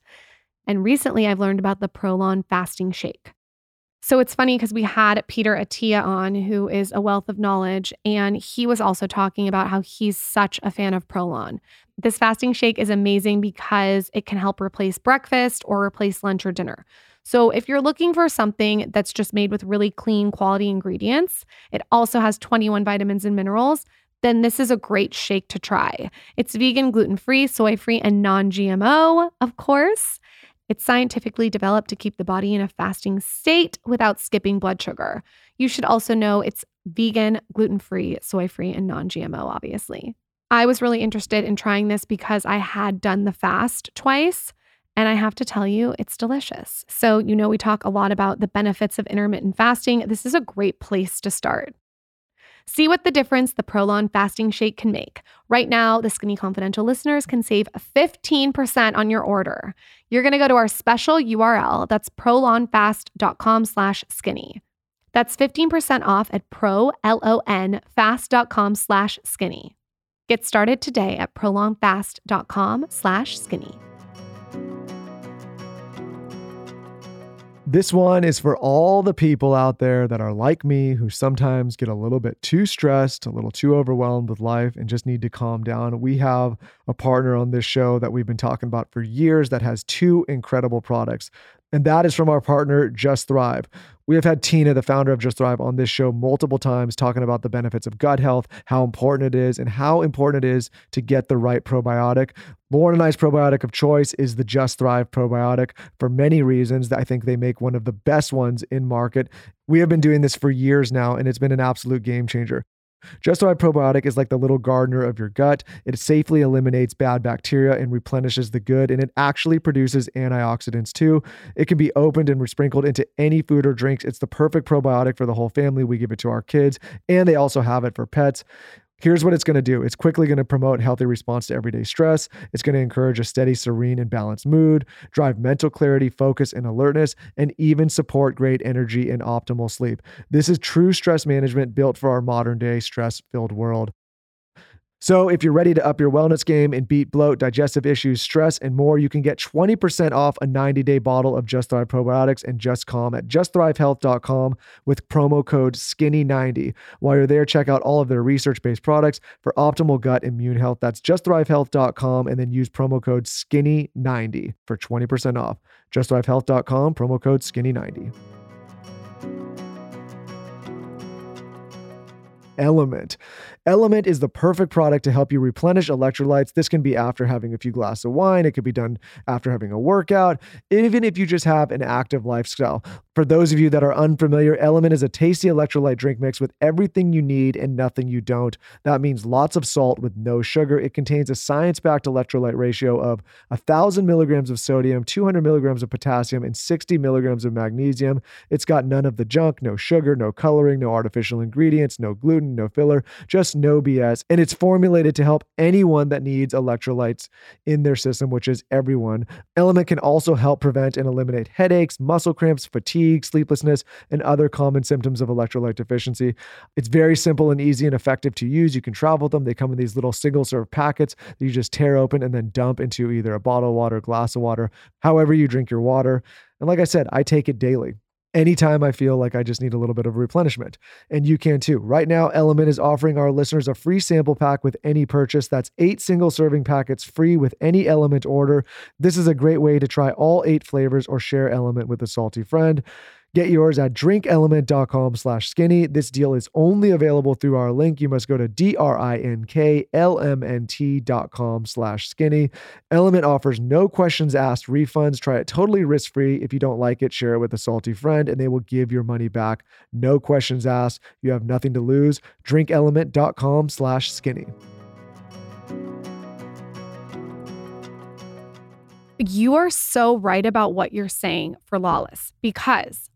and recently I've learned about the Prolon fasting shake. So it's funny because we had Peter Attia on, who is a wealth of knowledge, and he was also talking about how he's such a fan of Prolon. This fasting shake is amazing because it can help replace breakfast or replace lunch or dinner. So if you're looking for something that's just made with really clean quality ingredients, it also has 21 vitamins and minerals, then this is a great shake to try. It's vegan, gluten free, soy free, and non GMO, of course. It's scientifically developed to keep the body in a fasting state without skipping blood sugar. You should also know it's vegan, gluten free, soy free, and non GMO, obviously. I was really interested in trying this because I had done the fast twice. And I have to tell you, it's delicious. So, you know, we talk a lot about the benefits of intermittent fasting. This is a great place to start. See what the difference the Prolon fasting shake can make. Right now, the Skinny Confidential listeners can save 15% on your order. You're going to go to our special URL. That's prolonfast.com slash skinny. That's 15% off at prolonfast.com slash skinny. Get started today at prolonfast.com slash skinny. This one is for all the people out there that are like me who sometimes get a little bit too stressed, a little too overwhelmed with life, and just need to calm down. We have a partner on this show that we've been talking about for years that has two incredible products. And that is from our partner, Just Thrive. We have had Tina, the founder of Just Thrive, on this show multiple times talking about the benefits of gut health, how important it is, and how important it is to get the right probiotic. Lauryn and I's probiotic of choice is the Just Thrive probiotic for many reasons. I think they make one of the best ones in market. We have been doing this for years now, and it's been an absolute game changer. Just Thrive Probiotic is like the little gardener of your gut. It safely eliminates bad bacteria and replenishes the good, and it actually produces antioxidants too. It can be opened and sprinkled into any food or drinks. It's the perfect probiotic for the whole family. We give it to our kids, and they also have it for pets Here's what it's going to do it's quickly going to promote healthy response to everyday stress. It's going to encourage a steady, serene, and balanced mood, drive mental clarity, focus, and alertness, and even support great energy and optimal sleep. This is true stress management built for our modern day stress filled world. So, if you're ready to up your wellness game and beat bloat, digestive issues, stress, and more, you can get 20% off a 90 day bottle of Just Thrive probiotics and Just Calm at justthrivehealth.com with promo code SKINNY90. While you're there, check out all of their research based products for optimal gut immune health. That's justthrivehealth.com and then use promo code SKINNY90 for 20% off. Justthrivehealth.com, promo code SKINNY90. Element. Element is the perfect product to help you replenish electrolytes. This can be after having a few glasses of wine, it could be done after having a workout, even if you just have an active lifestyle. For those of you that are unfamiliar, Element is a tasty electrolyte drink mix with everything you need and nothing you don't. That means lots of salt with no sugar. It contains a science backed electrolyte ratio of 1,000 milligrams of sodium, 200 milligrams of potassium, and 60 milligrams of magnesium. It's got none of the junk, no sugar, no coloring, no artificial ingredients, no gluten, no filler, just no BS. And it's formulated to help anyone that needs electrolytes in their system, which is everyone. Element can also help prevent and eliminate headaches, muscle cramps, fatigue, sleeplessness, and other common symptoms of electrolyte deficiency. It's very simple and easy and effective to use. You can travel them. They come in these little single serve packets that you just tear open and then dump into either a bottle of water, glass of water, however you drink your water. And like I said, I take it daily anytime I feel like I just need a little bit of replenishment. And you can too. Right now, Element is offering our listeners a free sample pack with any purchase. That's eight single serving packets free with any Element order. This is a great way to try all eight flavors or share Element with a salty friend. Get yours at drinkelement.com slash skinny. This deal is only available through our link. You must go to D-R-I-N-K-L-M-N-T dot com slash skinny. Element offers no questions asked refunds. Try it totally risk-free. If you don't like it, share it with a salty friend and they will give your money back. No questions asked. You have nothing to lose. Drinkelement.com slash skinny. You are so right about what you're saying for Lawless because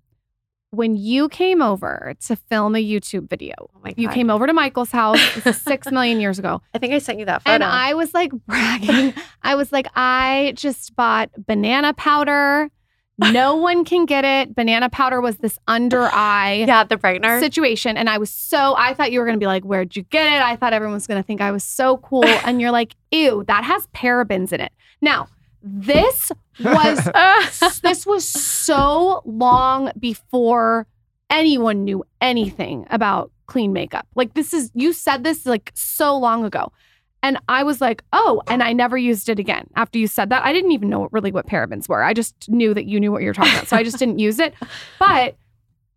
when you came over to film a YouTube video, Oh you came over to Michael's house six million years ago. I think I sent you that photo. And I was like bragging. I was like, I just bought banana powder. No one can get it. Banana powder was this under eye yeah, the brightener. situation. And I was so, I thought you were going to be like, Where'd you get it? I thought everyone was going to think I was so cool. And you're like, Ew, that has parabens in it. Now, this was this was so long before anyone knew anything about clean makeup. Like this is you said this like so long ago. And I was like, "Oh, and I never used it again." After you said that, I didn't even know really what parabens were. I just knew that you knew what you were talking about. So I just didn't use it. But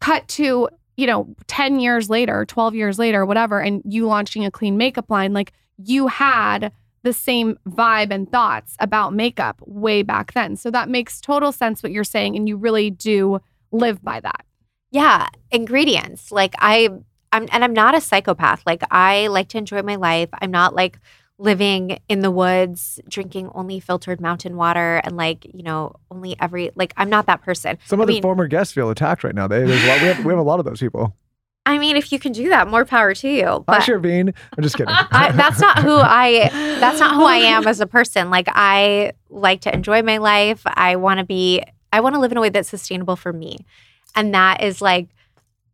cut to, you know, 10 years later, 12 years later, whatever, and you launching a clean makeup line, like you had the same vibe and thoughts about makeup way back then. So that makes total sense what you're saying. And you really do live by that. yeah, ingredients. Like I I'm and I'm not a psychopath. Like I like to enjoy my life. I'm not like living in the woods drinking only filtered mountain water and like, you know, only every like I'm not that person. Some I of the mean- former guests feel attacked right now. They, there's a lot, we, have, we have a lot of those people. I mean, if you can do that, more power to you. Hi, But Shervine. I'm just kidding. I, that's not who I that's not who I am as a person. Like I like to enjoy my life. I want to be I want to live in a way that's sustainable for me. And that is like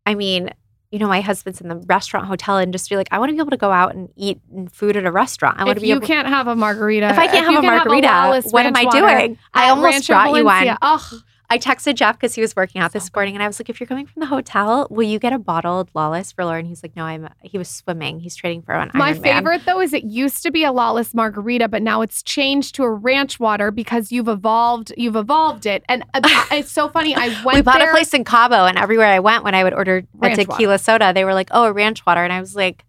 I mean, you know, my husband's in the restaurant hotel industry. Like I want to be able to go out and eat food at a restaurant. I want if to be you able can't have a margarita, if I can't have you a margarita, Lawless what am I doing? I at almost Rancho brought you one. Valencia. Ugh. I texted Jeff because he was working out this morning, and I was like, "If you're coming from the hotel, will you get a bottled Lawless for Lauryn?" He's like, "No, I'm." He was swimming. He's training for an My Ironman. favorite though is it used to be a lawless margarita, but now it's changed to a ranch water because you've evolved. You've evolved it, and uh, it's so funny. I went we bought there. a place in Cabo, and everywhere I went, when I would order a tequila soda, they were like, "Oh, a ranch water," and I was like,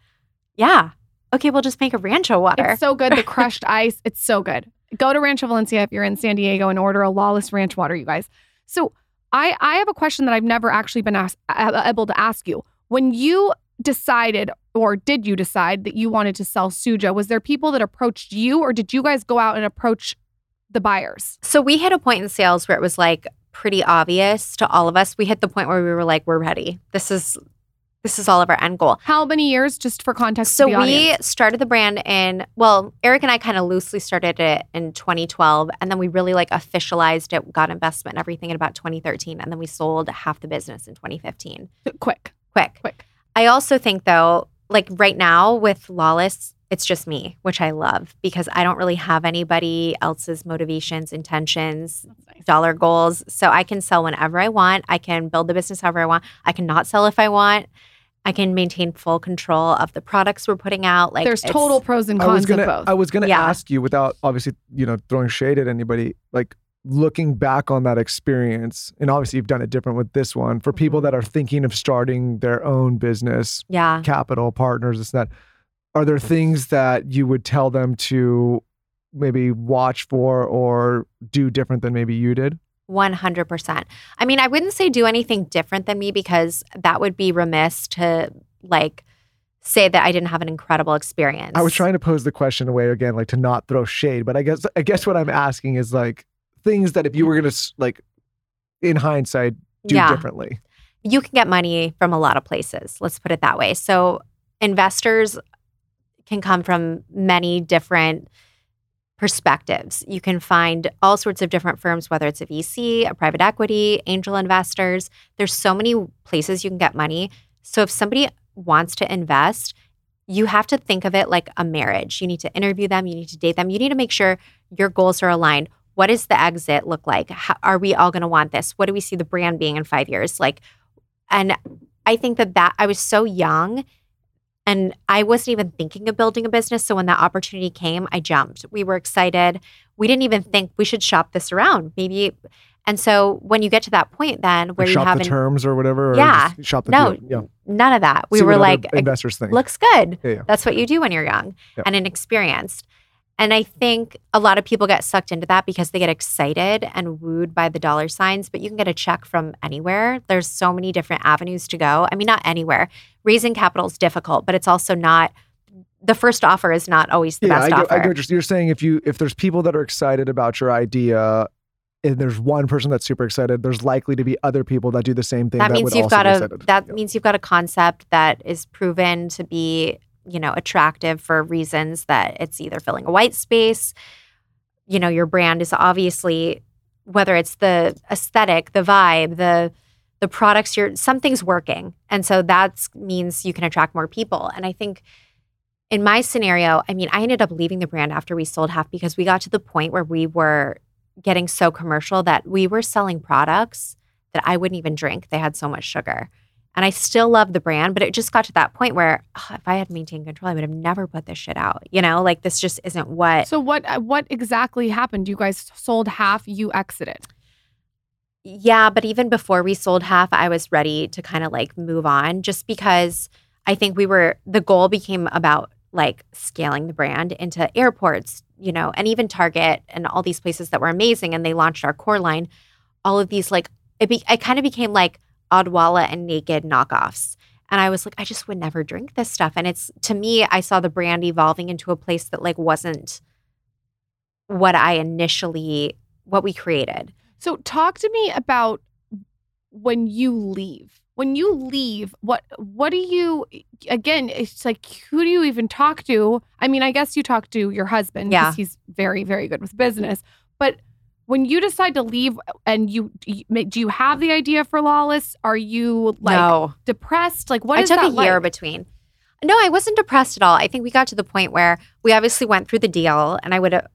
"Yeah, okay, we'll just make a rancho water." It's so good. The crushed ice, it's so good. Go to Rancho Valencia if you're in San Diego and order a lawless ranch water, you guys. So I I have a question that I've never actually been asked, able to ask you. When you decided, or did you decide that you wanted to sell Suja? Was there people that approached you, or did you guys go out and approach the buyers? so we hit a point in sales where it was like pretty obvious to all of us. We hit the point where we were like, "We're ready. This is This is all of our end goal. How many years, just for context? So we started the brand in well, Eric and I kind of loosely started it in 2012, and then we really like officialized it, got investment and everything in about 2013, and then we sold half the business in 2015. quick, Quick. quick. I also think though, like right now with Lawless, it's just me, which I love because I don't really have anybody else's motivations, intentions, nice. dollar goals. So I can sell whenever I want. I can build the business however I want. I can not sell if I want. I can maintain full control of the products we're putting out. Like There's total pros and I was cons gonna of both. I was gonna Yeah. ask you without obviously you know throwing shade at anybody like looking back on that experience and obviously you've done it different with this one for people Mhm. that are thinking of starting their own business Yeah. capital partners this and that are there things that you would tell them to maybe watch for or do different than maybe you did 100%. I mean, I wouldn't say do anything different than me because that would be remiss to like say that I didn't have an incredible experience. I was trying to pose the question away again, like to not throw shade, but I guess I guess what I'm asking is like things that if you were gonna like in hindsight do Yeah. differently. you can get money from a lot of places. Let's put it that way. So investors can come from many different perspectives. You can find all sorts of different firms, whether it's a VC, a private equity, angel investors. There's so many places you can get money. So if somebody wants to invest, you have to think of it like a marriage. You need to interview them, you need to date them, you need to make sure your goals are aligned. What does the exit look like? How, are we all going to want this? What do we see the brand being in five years? Like, and I think that that I was so young and I wasn't even thinking of building a business. So when that opportunity came, I jumped. We were excited. We didn't even think we should shop this around. Maybe. And so when you get to that point, then where you shop have the terms or whatever. Or Yeah. just shop the No. Yeah. none of that. We See were like, investors think. looks good. Yeah, yeah. That's what you do when you're young and inexperienced. And I think a lot of people get sucked into that because they get excited and wooed by the dollar signs, but you can get a check from anywhere. There's so many different avenues to go. I mean, not anywhere. Raising capital is difficult, but it's also not the first offer is not always the yeah, best I, offer. I get you're, saying. If you if there's people that are excited about your idea, and there's one person that's super excited, there's likely to be other people that do the same thing. that That, means would you've also got be a excited. that Yeah. means you've got a concept that is proven to be you know attractive for reasons that it's either filling a white space you know your brand is obviously whether it's the aesthetic the vibe the the products you're something's working and so that means you can attract more people and i think in my scenario i mean i ended up leaving the brand after we sold half because we got to the point where we were getting so commercial that we were selling products that I wouldn't even drink. They had so much sugar. And I still love the brand, but it just got to that point where oh, if I had maintained control, I would have never put this shit out. You know, like this just isn't what. so what? uh, What exactly happened? You guys sold half. You exited. Yeah, but even before we sold half, I was ready to kind of like move on just because I think we were, the goal became about like scaling the brand into airports, you know, and even Target and all these places that were amazing. And they launched our core line. All of these, like, it, be, it kind of became like Odwalla and Naked knockoffs. And I was like, I just would never drink this stuff. And it's to me, I saw the brand evolving into a place that like wasn't what I initially, what we created. So talk to me about when you leave. When you leave, what what do you again, it's like who do you even talk to? I mean, I guess you talk to your husband Yeah. because he's very very good with business. But when you decide to leave and you do you have the idea for Lawless? Are you like no. depressed? Like what I took a year like? between. No, I wasn't depressed at all. I think we got to the point where we obviously went through the deal, and I would have,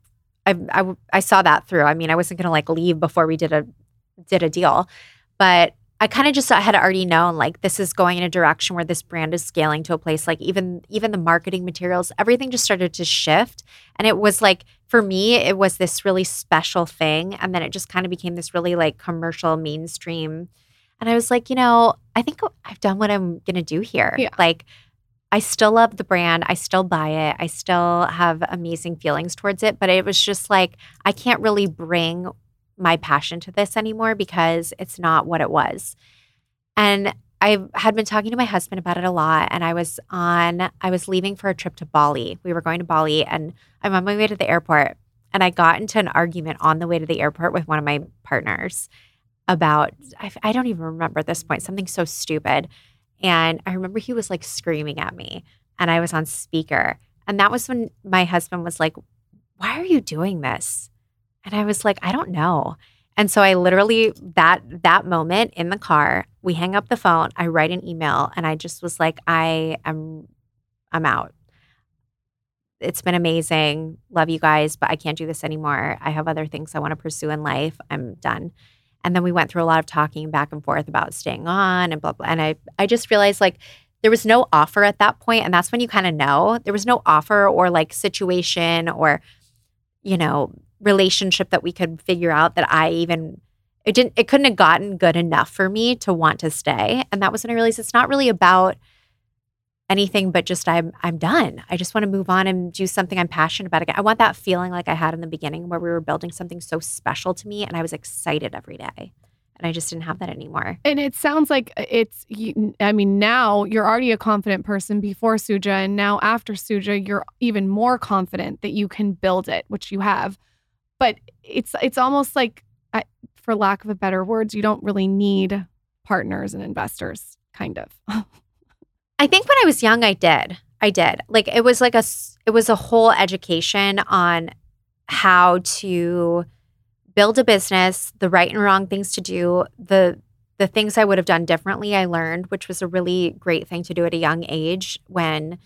I, I, I saw that through. I mean, I wasn't going to like leave before we did a did a deal, but I kind of just I had already known like this is going in a direction where this brand is scaling to a place like even even the marketing materials, everything just started to shift, and it was like for me, it was this really special thing, and then it just kind of became this really like commercial mainstream. And I was like, you know, I think I've done what I'm going to do here. Yeah. Like, I still love the brand. I still buy it. I still have amazing feelings towards it. But it was just like, I can't really bring my passion to this anymore because it's not what it was. And I had been talking to my husband about it a lot. And I was on, I was leaving for a trip to Bali. We were going to Bali and I'm on my way to the airport. And I got into an argument on the way to the airport with one of my partners about, I, I don't even remember at this point, something so stupid. And I remember he was like screaming at me and I was on speaker. And that was when my husband was like, Why are you doing this? And I was like, I don't know. And so I literally that that moment in the car, we hang up the phone, I write an email, and I just was like, I am I'm out. It's been amazing. Love you guys, but I can't do this anymore. I have other things I want to pursue in life. I'm done. And then we went through a lot of talking back and forth about staying on and blah blah. And I I just realized like there was no offer at that point, and that's when you kind of know there was no offer or like situation or you know relationship that we could figure out that I even it didn't it couldn't have gotten good enough for me to want to stay. And that was when I realized it's not really about anything but just I'm I'm done. I just want to move on and do something I'm passionate about again. I want that feeling like I had in the beginning where we were building something so special to me and I was excited every day. And I just didn't have that anymore. And it sounds like uh, it's, you- I mean, now you're already a confident person before Suja. And now after Suja, you're even more confident that you can build it, which you have. But it's, it's almost like, for lack of a better words, you don't really need partners and investors, kind of. I think when I was young, I did. I did. Like it was like a it was a whole education on how to build a business, the right and wrong things to do, the the things I would have done differently. I learned, which was a really great thing to do at a young age when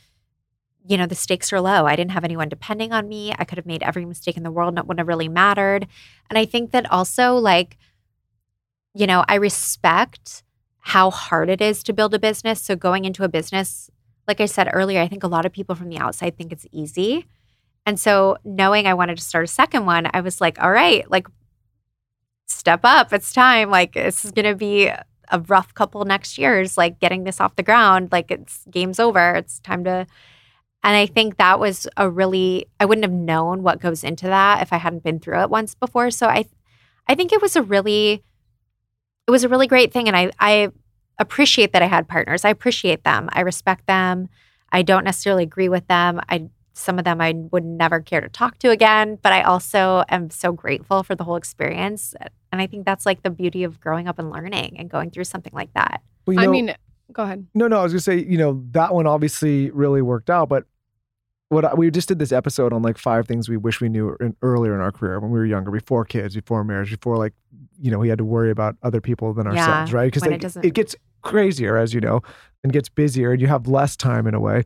you know the stakes are low. I didn't have anyone depending on me. I could have made every mistake in the world, wouldn't have really mattered. And I think that also like you know, I respect how hard it is to build a business. So going into a business, like I said earlier, I think a lot of people from the outside think it's easy. And so knowing I wanted to start a second one, I was like, all right, like step up. It's time. Like this is going to be a rough couple next years like getting this off the ground. Like it's game's over. It's time to and I think that was a really I wouldn't have known what goes into that if I hadn't been through it once before. So I I think it was a really it was a really great thing and I I appreciate that I had partners. I appreciate them. I respect them. I don't necessarily agree with them. I some of them I would never care to talk to again, but I also am so grateful for the whole experience. And I think that's like the beauty of growing up and learning and going through something like that. Well, you I mean, go ahead. No, no, I was gonna say, you know, that one obviously really worked out, but what I, we just did this episode on like five things we wish we knew in, earlier in our career when we were younger, before kids, before marriage, before like, you know, we had to worry about other people than Yeah, ourselves, right? Because when it it gets crazier as you know, and gets busier, and you have less time in a way.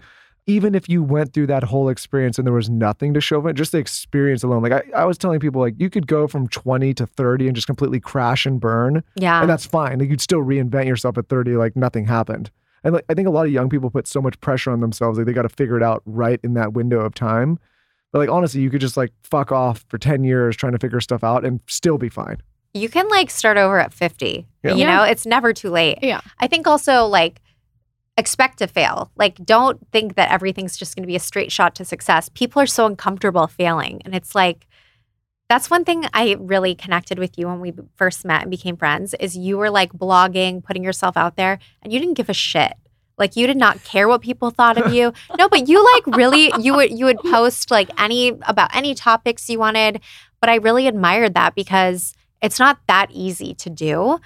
Even if you went through that whole experience and there was nothing to show of it, just the experience alone. Like I, I was telling people, like you could go from 20 to 30 and just completely crash and burn Yeah. and that's fine. Like you'd still reinvent yourself at 30, like nothing happened. And like, I think a lot of young people put so much pressure on themselves, like they got to figure it out right in that window of time. But like honestly, you could just like fuck off for 10 years trying to figure stuff out and still be fine. you can like start over at 50. Yeah. You Yeah. know, it's never too late. Yeah. I think also like expect to fail. Like don't think that everything's just going to be a straight shot to success. People are so uncomfortable failing and it's like that's one thing I really connected with you when we first met and became friends is you were like blogging, putting yourself out there and you didn't give a shit. Like you did not care what people thought of you. No, but you like really you would you would post like any about any topics you wanted, but I really admired that because it's not that easy to do.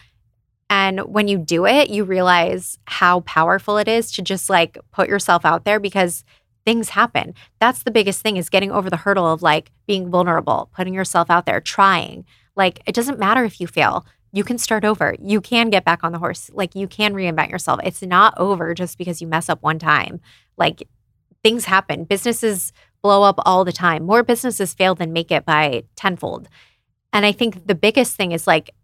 And when you do it, you realize how powerful it is to just like put yourself out there because things happen. That's the biggest thing is getting over the hurdle of like being vulnerable, putting yourself out there, trying. Like it doesn't matter if you fail. You can start over. You can get back on the horse. Like you can reinvent yourself. It's not over just because you mess up one time. Like things happen. Businesses blow up all the time. More businesses fail than make it by tenfold. And I think the biggest thing is like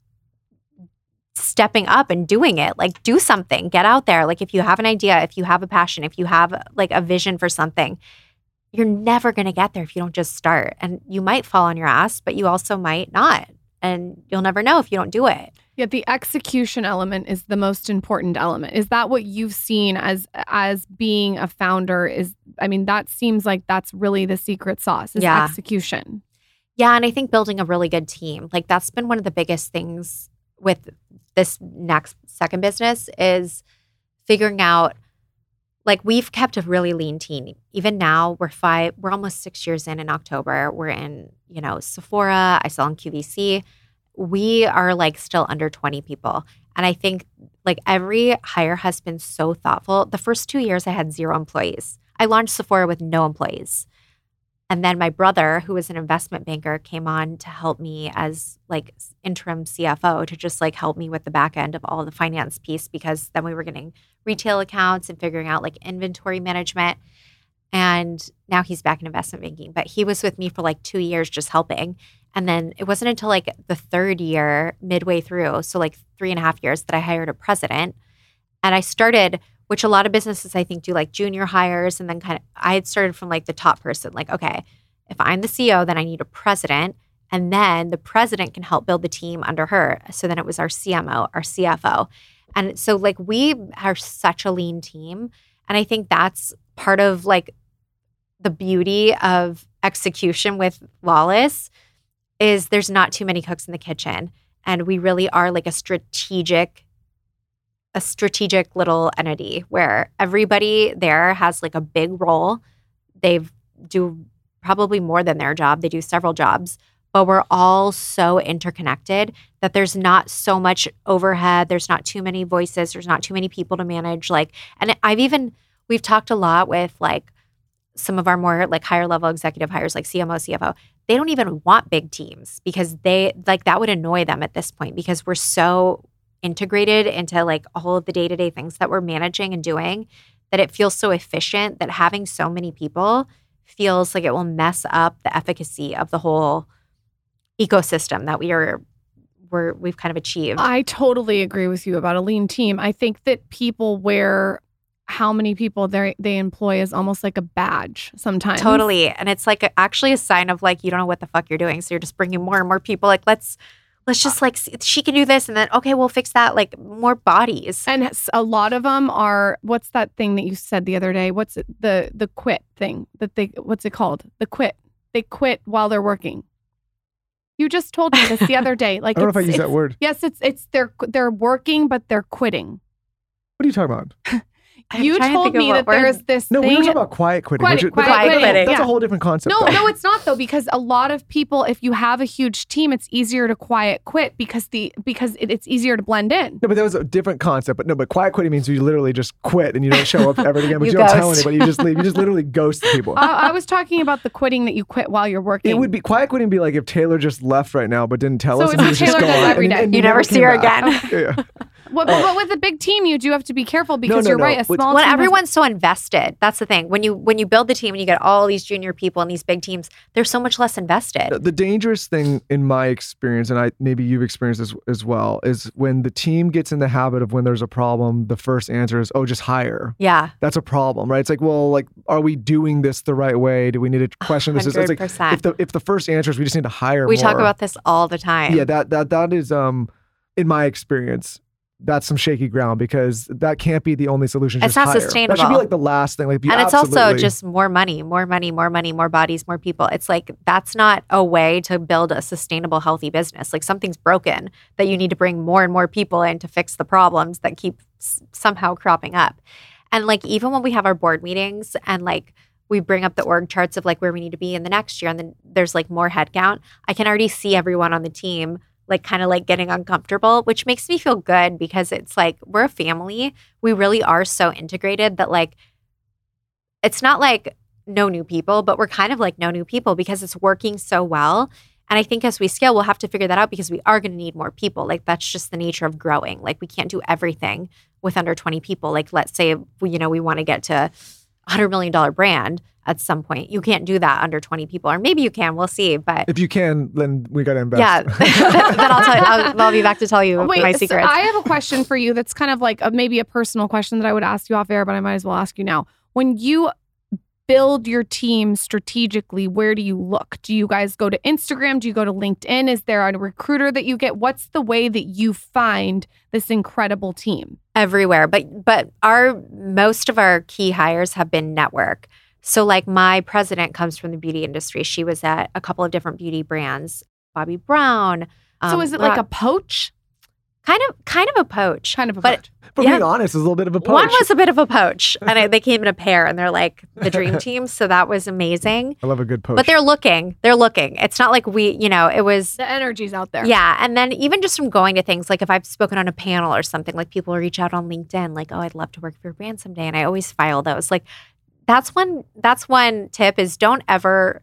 stepping up and doing it. Like do something. Get out there. Like if you have an idea, if you have a passion, if you have like a vision for something, you're never going to get there if you don't just start. And you might fall on your ass, but you also might not. And you'll never know if you don't do it. Yeah, the execution element is the most important element. Is that what you've seen as as being a founder? Is I mean, that seems like that's really the secret sauce is Yeah. execution. Yeah, and I think building a really good team, like that's been one of the biggest things with this next second business is figuring out like we've kept a really lean team. Even now, we're five, we're almost six years in in October. We're in, you know, Sephora, I sell in QVC. We are like still under 20 people. And I think like every hire has been so thoughtful. The first two years, I had zero employees. I launched Sephora with no employees. And then my brother, who was an investment banker, came on to help me as like interim CFO to just like help me with the back end of all the finance piece because then we were getting retail accounts and figuring out like inventory management. And now he's back in investment banking, but he was with me for like two years just helping. And then it wasn't until like the third year, midway through, so like three and a half years, that I hired a president. And I started, which a lot of businesses I think do like junior hires. And then kind of, I had started from like the top person, like, okay, if I'm the CEO, then I need a president. And then the president can help build the team under her. So then it was our CMO, our CFO. And so, like, we are such a lean team. And I think that's part of like the beauty of execution with Lawless is there's not too many cooks in the kitchen. And we really are like a strategic, a strategic little entity where everybody there has like a big role. They do probably more than their job. They do several jobs, but we're all so interconnected that there's not so much overhead. There's not too many voices. There's not too many people to manage. Like, and I've even, we've talked a lot with like some of our more like higher level executive hires, like CMO, CFO. They don't even want big teams because they like that would annoy them at this point because we're so integrated into like all of the day to day things that we're managing and doing that it feels so efficient that having so many people feels like it will mess up the efficacy of the whole ecosystem that we are we're we've kind of achieved. I totally agree with you about a lean team. I think that people wear how many people they they employ is almost like a badge sometimes. Totally, and it's like a, actually a sign of like you don't know what the fuck you're doing, so you're just bringing more and more people. Like let's let's just uh, like see, she can do this, and then okay, we'll fix that. Like more bodies. And a lot of them are what's that thing that you said the other day? What's it, the the quit thing that they what's it called? The quit. They quit while they're working. You just told me this the other day. Like I don't know if I use that word. Yes, it's it's they're they're working, but they're quitting. What are you talking about? I'm you trying to told me that there's this No, we thing. were talking about quiet quitting. Quiet- which is- quiet that's, quitting, That's yeah. a whole different concept. no, though. no, it's not though because a lot of people, if you have a huge team, it's easier to quiet quit because the because it, it's easier to blend in. No, but that was a different concept. But no, but quiet quitting means you literally just quit and you don't show up ever again. But You you, don't tell anybody. You just leave. You just literally ghost people. I, I was talking about the quitting that you quit while you're working. it would be quiet quitting. Be like if Taylor just left right now, but didn't tell So us. it's and he what was just Taylor does every and- day. and You he never see her back. again. yeah. Well, but, but with a big team, you do have to be careful because no, you're no. right. A small when team has- everyone's so invested, that's the thing. When you when you build the team and you get all these junior people and these big teams, they're so much less invested. The dangerous thing in my experience, and I maybe you've experienced this as well, is when the team gets in the habit of when there's a problem, the first answer is, "Oh, just hire." Yeah, That's a problem, right? It's like, well, like, are we doing this the right way? Do we need to question this? It's like if the if the first answer is we just need to hire. We talk about this all the time. yeah that that that is um in my experience that's some shaky ground because that can't be the only solution It's just not hire. that should be like the last thing like be and it's also just more money, more money, more money, more bodies, more people. It's like that's not a way to build a sustainable, healthy business. Like something's broken that you need to bring more and more people in to fix the problems that keep s- somehow cropping up. And like even when we have our board meetings and like we bring up the org charts of like where we need to be in the next year and then there's like more headcount, I can already see everyone on the team like kind of like getting uncomfortable, which makes me feel good because it's like we're a family. We really are so integrated that like it's not like no new people, but we're kind of like no new people because it's working so well. And I think as we scale, we'll have to figure that out because we are going to need more people. Like that's just the nature of growing. Like we can't do everything with under 20 people. Like let's say you know we want to get to a hundred million dollar brand at some point. You can't do that under 20 people, or maybe you can. We'll see. But if you can then we got to invest yeah, then I'll tell you. I'll, I'll be back to tell you Wait, my so secrets. I have a question for you that's kind of like a, maybe a personal question that I would ask you off air, but I might as well ask you now. When you build your team strategically, where do you look? Do you guys go to Instagram? Do you go to LinkedIn? Is there a recruiter that you get? What's the way that you find this incredible team? everywhere but but our most of our key hires have been network so like my president comes from the beauty industry she was at a couple of different beauty brands Bobbi Brown so um, is it like a Rock- poach? Kind of, kind of a poach. Kind of a poach. But- vote. For Yeah. being honest, it's a little bit of a poach. One was a bit of a poach, and I, they came in a pair, and they're like the dream team. So that was amazing. I love a good poach. But they're looking. They're looking. It's not like we, you know, it was The energy's out there. Yeah. And then even just from going to things like if I've spoken on a panel or something, like people reach out on LinkedIn, like, oh, I'd love to work for your brand someday. And I always file those. Like that's one that's one tip is don't ever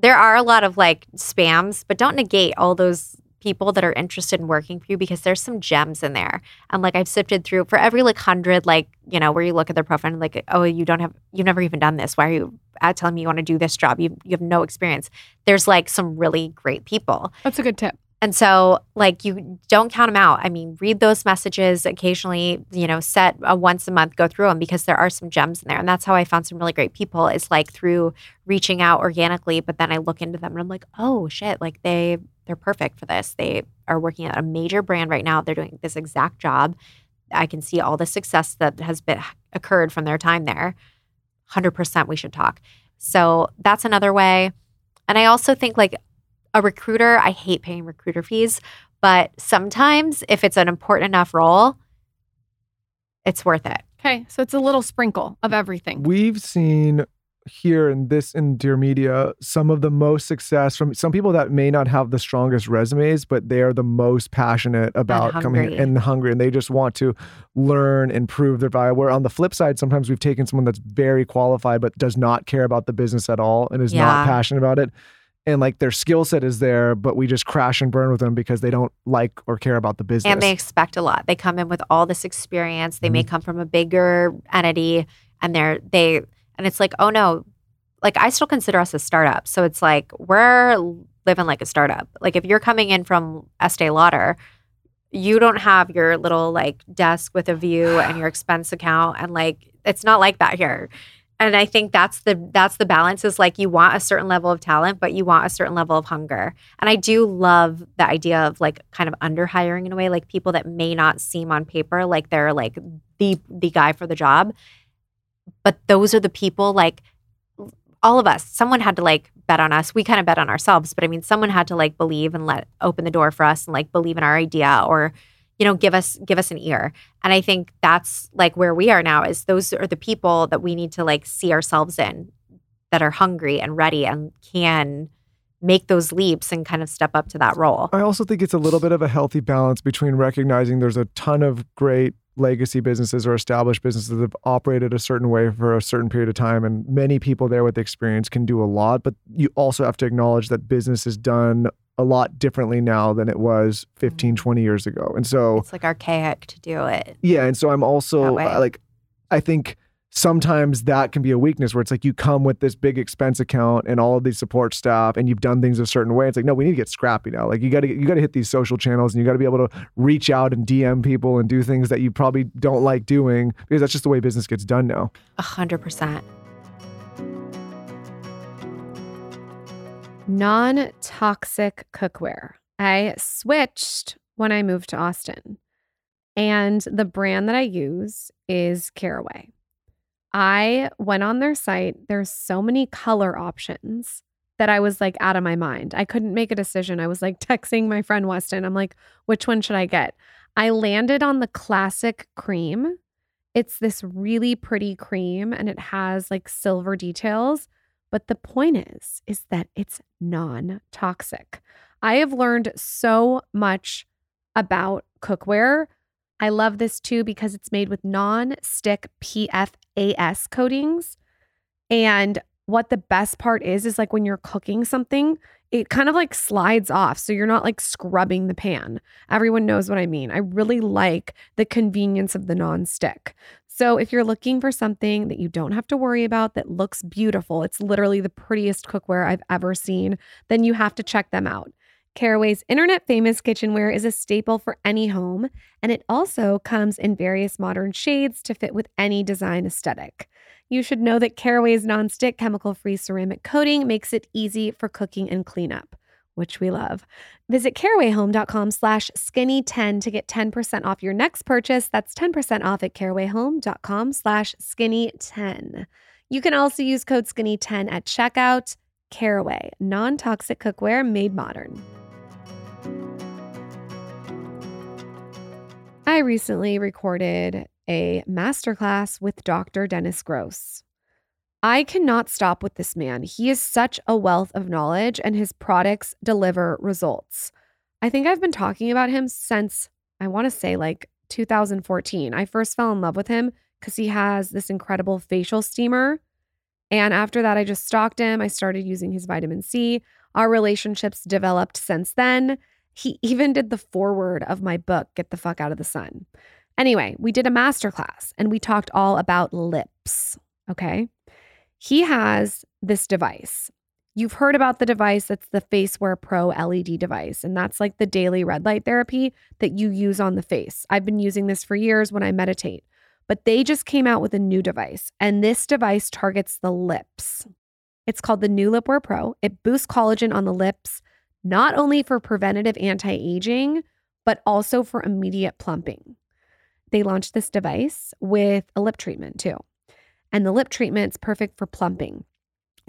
there are a lot of like spams, but don't negate all those people that are interested in working for you because there's some gems in there. And like I've sifted through for every like hundred, like, you know, where you look at their profile and like, oh, you don't have you've never even done this. Why are you uh, telling me you want to do this job? You you have no experience. There's like some really great people. That's a good tip. And so, like, you don't count them out. I mean, read those messages occasionally, you know, set a once a month, go through them because there are some gems in there. And that's how I found some really great people is like through reaching out organically. But then I look into them and I'm like, oh shit, like they, they're perfect for this. They are working at a major brand right now. They're doing this exact job. I can see all the success that has been occurred from their time there. 100% we should talk. So that's another way. And I also think like a recruiter, I hate paying recruiter fees, but sometimes if it's an important enough role, it's worth it. Okay. So it's a little sprinkle of everything. We've seen here in this in Dear Media some of the most success from some people that may not have the strongest resumes, but they are the most passionate about coming hungry. here and hungry, and they just want to learn and prove their value. Where on the flip side, sometimes we've taken someone that's very qualified but does not care about the business at all and is Yeah. not passionate about it. And like their skill set is there, but we just crash and burn with them because they don't like or care about the business. And they expect a lot. They come in with all this experience. They may Mm-hmm. come from a bigger entity and they're they and it's like, oh no, like I still consider us a startup. So it's like we're living like a startup. Like if you're coming in from Estee Lauder, you don't have your little like desk with a view and your expense account and like it's not like that here. And I think that's the that's the balance is like you want a certain level of talent, but you want a certain level of hunger. And I do love the idea of like kind of under hiring in a way, like people that may not seem on paper like they're like the the guy for the job. But those are the people like all of us. Someone had to like bet on us. We kind of bet on ourselves, but I mean someone had to like believe and let open the door for us and like believe in our idea or you know give us give us an ear. And i think that's like where we are now is those are the people that we need to like see ourselves in that are hungry and ready and can make those leaps and kind of step up to that role. I also think it's a little bit of a healthy balance between recognizing there's a ton of great legacy businesses or established businesses that have operated a certain way for a certain period of time and many people there with experience can do a lot but you also have to acknowledge that business is done a lot differently now than it was 15 mm. 20 years ago. And so it's like archaic to do it yeah and so i'm also uh, like i think sometimes that can be a weakness where it's like you come with this big expense account and all of these support staff and you've done things a certain way. It's like no we need to get scrappy now. Like you got to you got to hit these social channels and you got to be able to reach out and dm people and do things that you probably don't like doing because that's just the way business gets done now. 100% Non toxic cookware. I switched when I moved to Austin, and the brand that I use is Caraway. I went on their site. There's so many color options that I was like out of my mind. I couldn't make a decision. I was like texting my friend Weston. I'm like, which one should I get? I landed on the classic cream. It's this really pretty cream and it has like silver details. But the point is, is that it's non toxic. I have learned so much about cookware. I love this too because it's made with non stick PFAS coatings. And what the best part is, is like when you're cooking something, it kind of like slides off. So you're not like scrubbing the pan. Everyone knows what I mean. I really like the convenience of the non-stick. So if you're looking for something that you don't have to worry about that looks beautiful, it's literally the prettiest cookware I've ever seen, then you have to check them out. Caraway's internet famous kitchenware is a staple for any home, and it also comes in various modern shades to fit with any design aesthetic. You should know that Caraway's nonstick chemical free ceramic coating makes it easy for cooking and cleanup, which we love. Visit carawayhome.com slash skinny10 to get 10% off your next purchase. That's 10% off at carawayhome.com slash skinny10. You can also use code skinny10 at checkout. Caraway, non toxic cookware made modern. I recently recorded a masterclass with Dr. Dennis Gross. I cannot stop with this man. He is such a wealth of knowledge and his products deliver results. I think I've been talking about him since I want to say like 2014. I first fell in love with him because he has this incredible facial steamer. And after that, I just stalked him. I started using his vitamin C. Our relationships developed since then. He even did the foreword of my book, Get the Fuck Out of the Sun. Anyway, we did a masterclass and we talked all about lips. Okay. He has this device. You've heard about the device that's the FaceWare Pro LED device, and that's like the daily red light therapy that you use on the face. I've been using this for years when I meditate, but they just came out with a new device, and this device targets the lips. It's called the New LipWare Pro. It boosts collagen on the lips, not only for preventative anti aging, but also for immediate plumping. They launched this device with a lip treatment too. And the lip treatment's perfect for plumping.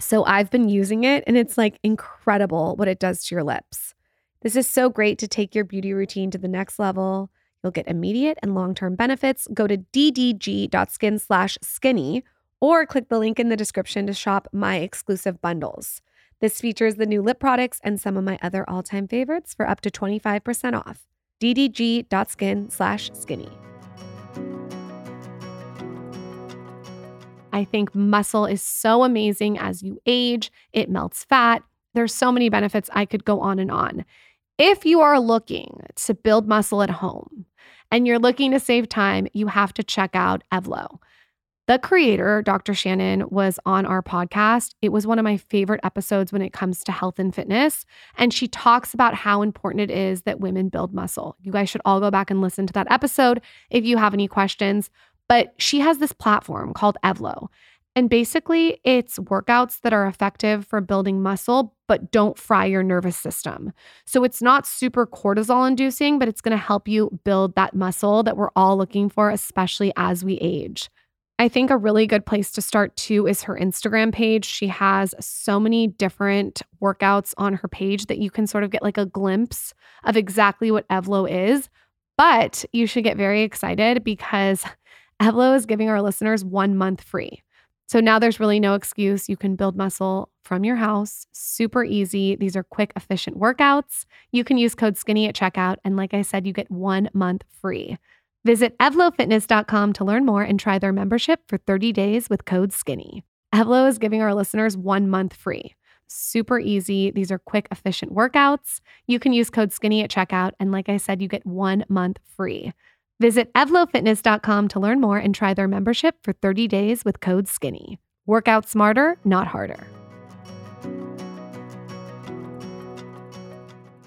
So I've been using it and it's like incredible what it does to your lips. This is so great to take your beauty routine to the next level. You'll get immediate and long-term benefits. Go to ddg.skin slash skinny or click the link in the description to shop my exclusive bundles. This features the new lip products and some of my other all-time favorites for up to 25% off. ddg.skin slash skinny. I think muscle is so amazing as you age, it melts fat. There's so many benefits. I could go on and on. If you are looking to build muscle at home and you're looking to save time, you have to check out Evlo. The creator, Dr. Shannon, was on our podcast. It was one of my favorite episodes when it comes to health and fitness. And she talks about how important it is that women build muscle. You guys should all go back and listen to that episode if you have any questions. But she has this platform called Evlo. And basically, it's workouts that are effective for building muscle, but don't fry your nervous system. So it's not super cortisol inducing, but it's going to help you build that muscle that we're all looking for, especially as we age. I think a really good place to start too is her Instagram page. She has so many different workouts on her page that you can sort of get like a glimpse of exactly what Evlo is. But you should get very excited because Evlo is giving our listeners one month free. So now there's really no excuse. You can build muscle from your house, super easy. These are quick, efficient workouts. You can use code SKINNY at checkout. And like I said, you get one month free. Visit EvloFitness.com to learn more and try their membership for 30 days with code SKINNY. Evlo is giving our listeners one month free. Super easy. These are quick, efficient workouts. You can use code SKINNY at checkout. And like I said, you get one month free. Visit EvloFitness.com to learn more and try their membership for 30 days with code SKINNY. Work out smarter, not harder.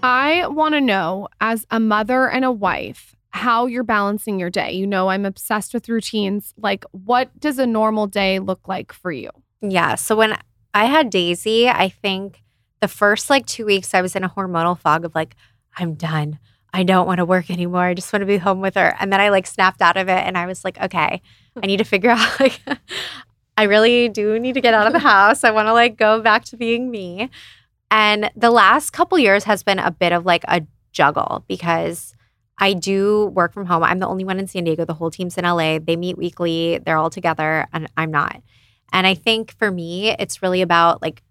I want to know, as a mother and a wife, how you're balancing your day. You know, I'm obsessed with routines. Like, what does a normal day look like for you? Yeah. So when I had Daisy, I think the first like two weeks I was in a hormonal fog of like, I'm done. I don't want to work anymore. I just want to be home with her. And then I like snapped out of it and I was like, okay, I need to figure out like I really do need to get out of the house. I want to like go back to being me. And the last couple years has been a bit of like a juggle because I do work from home. I'm the only one in San Diego. The whole team's in LA. They meet weekly. They're all together and I'm not. And I think for me, it's really about like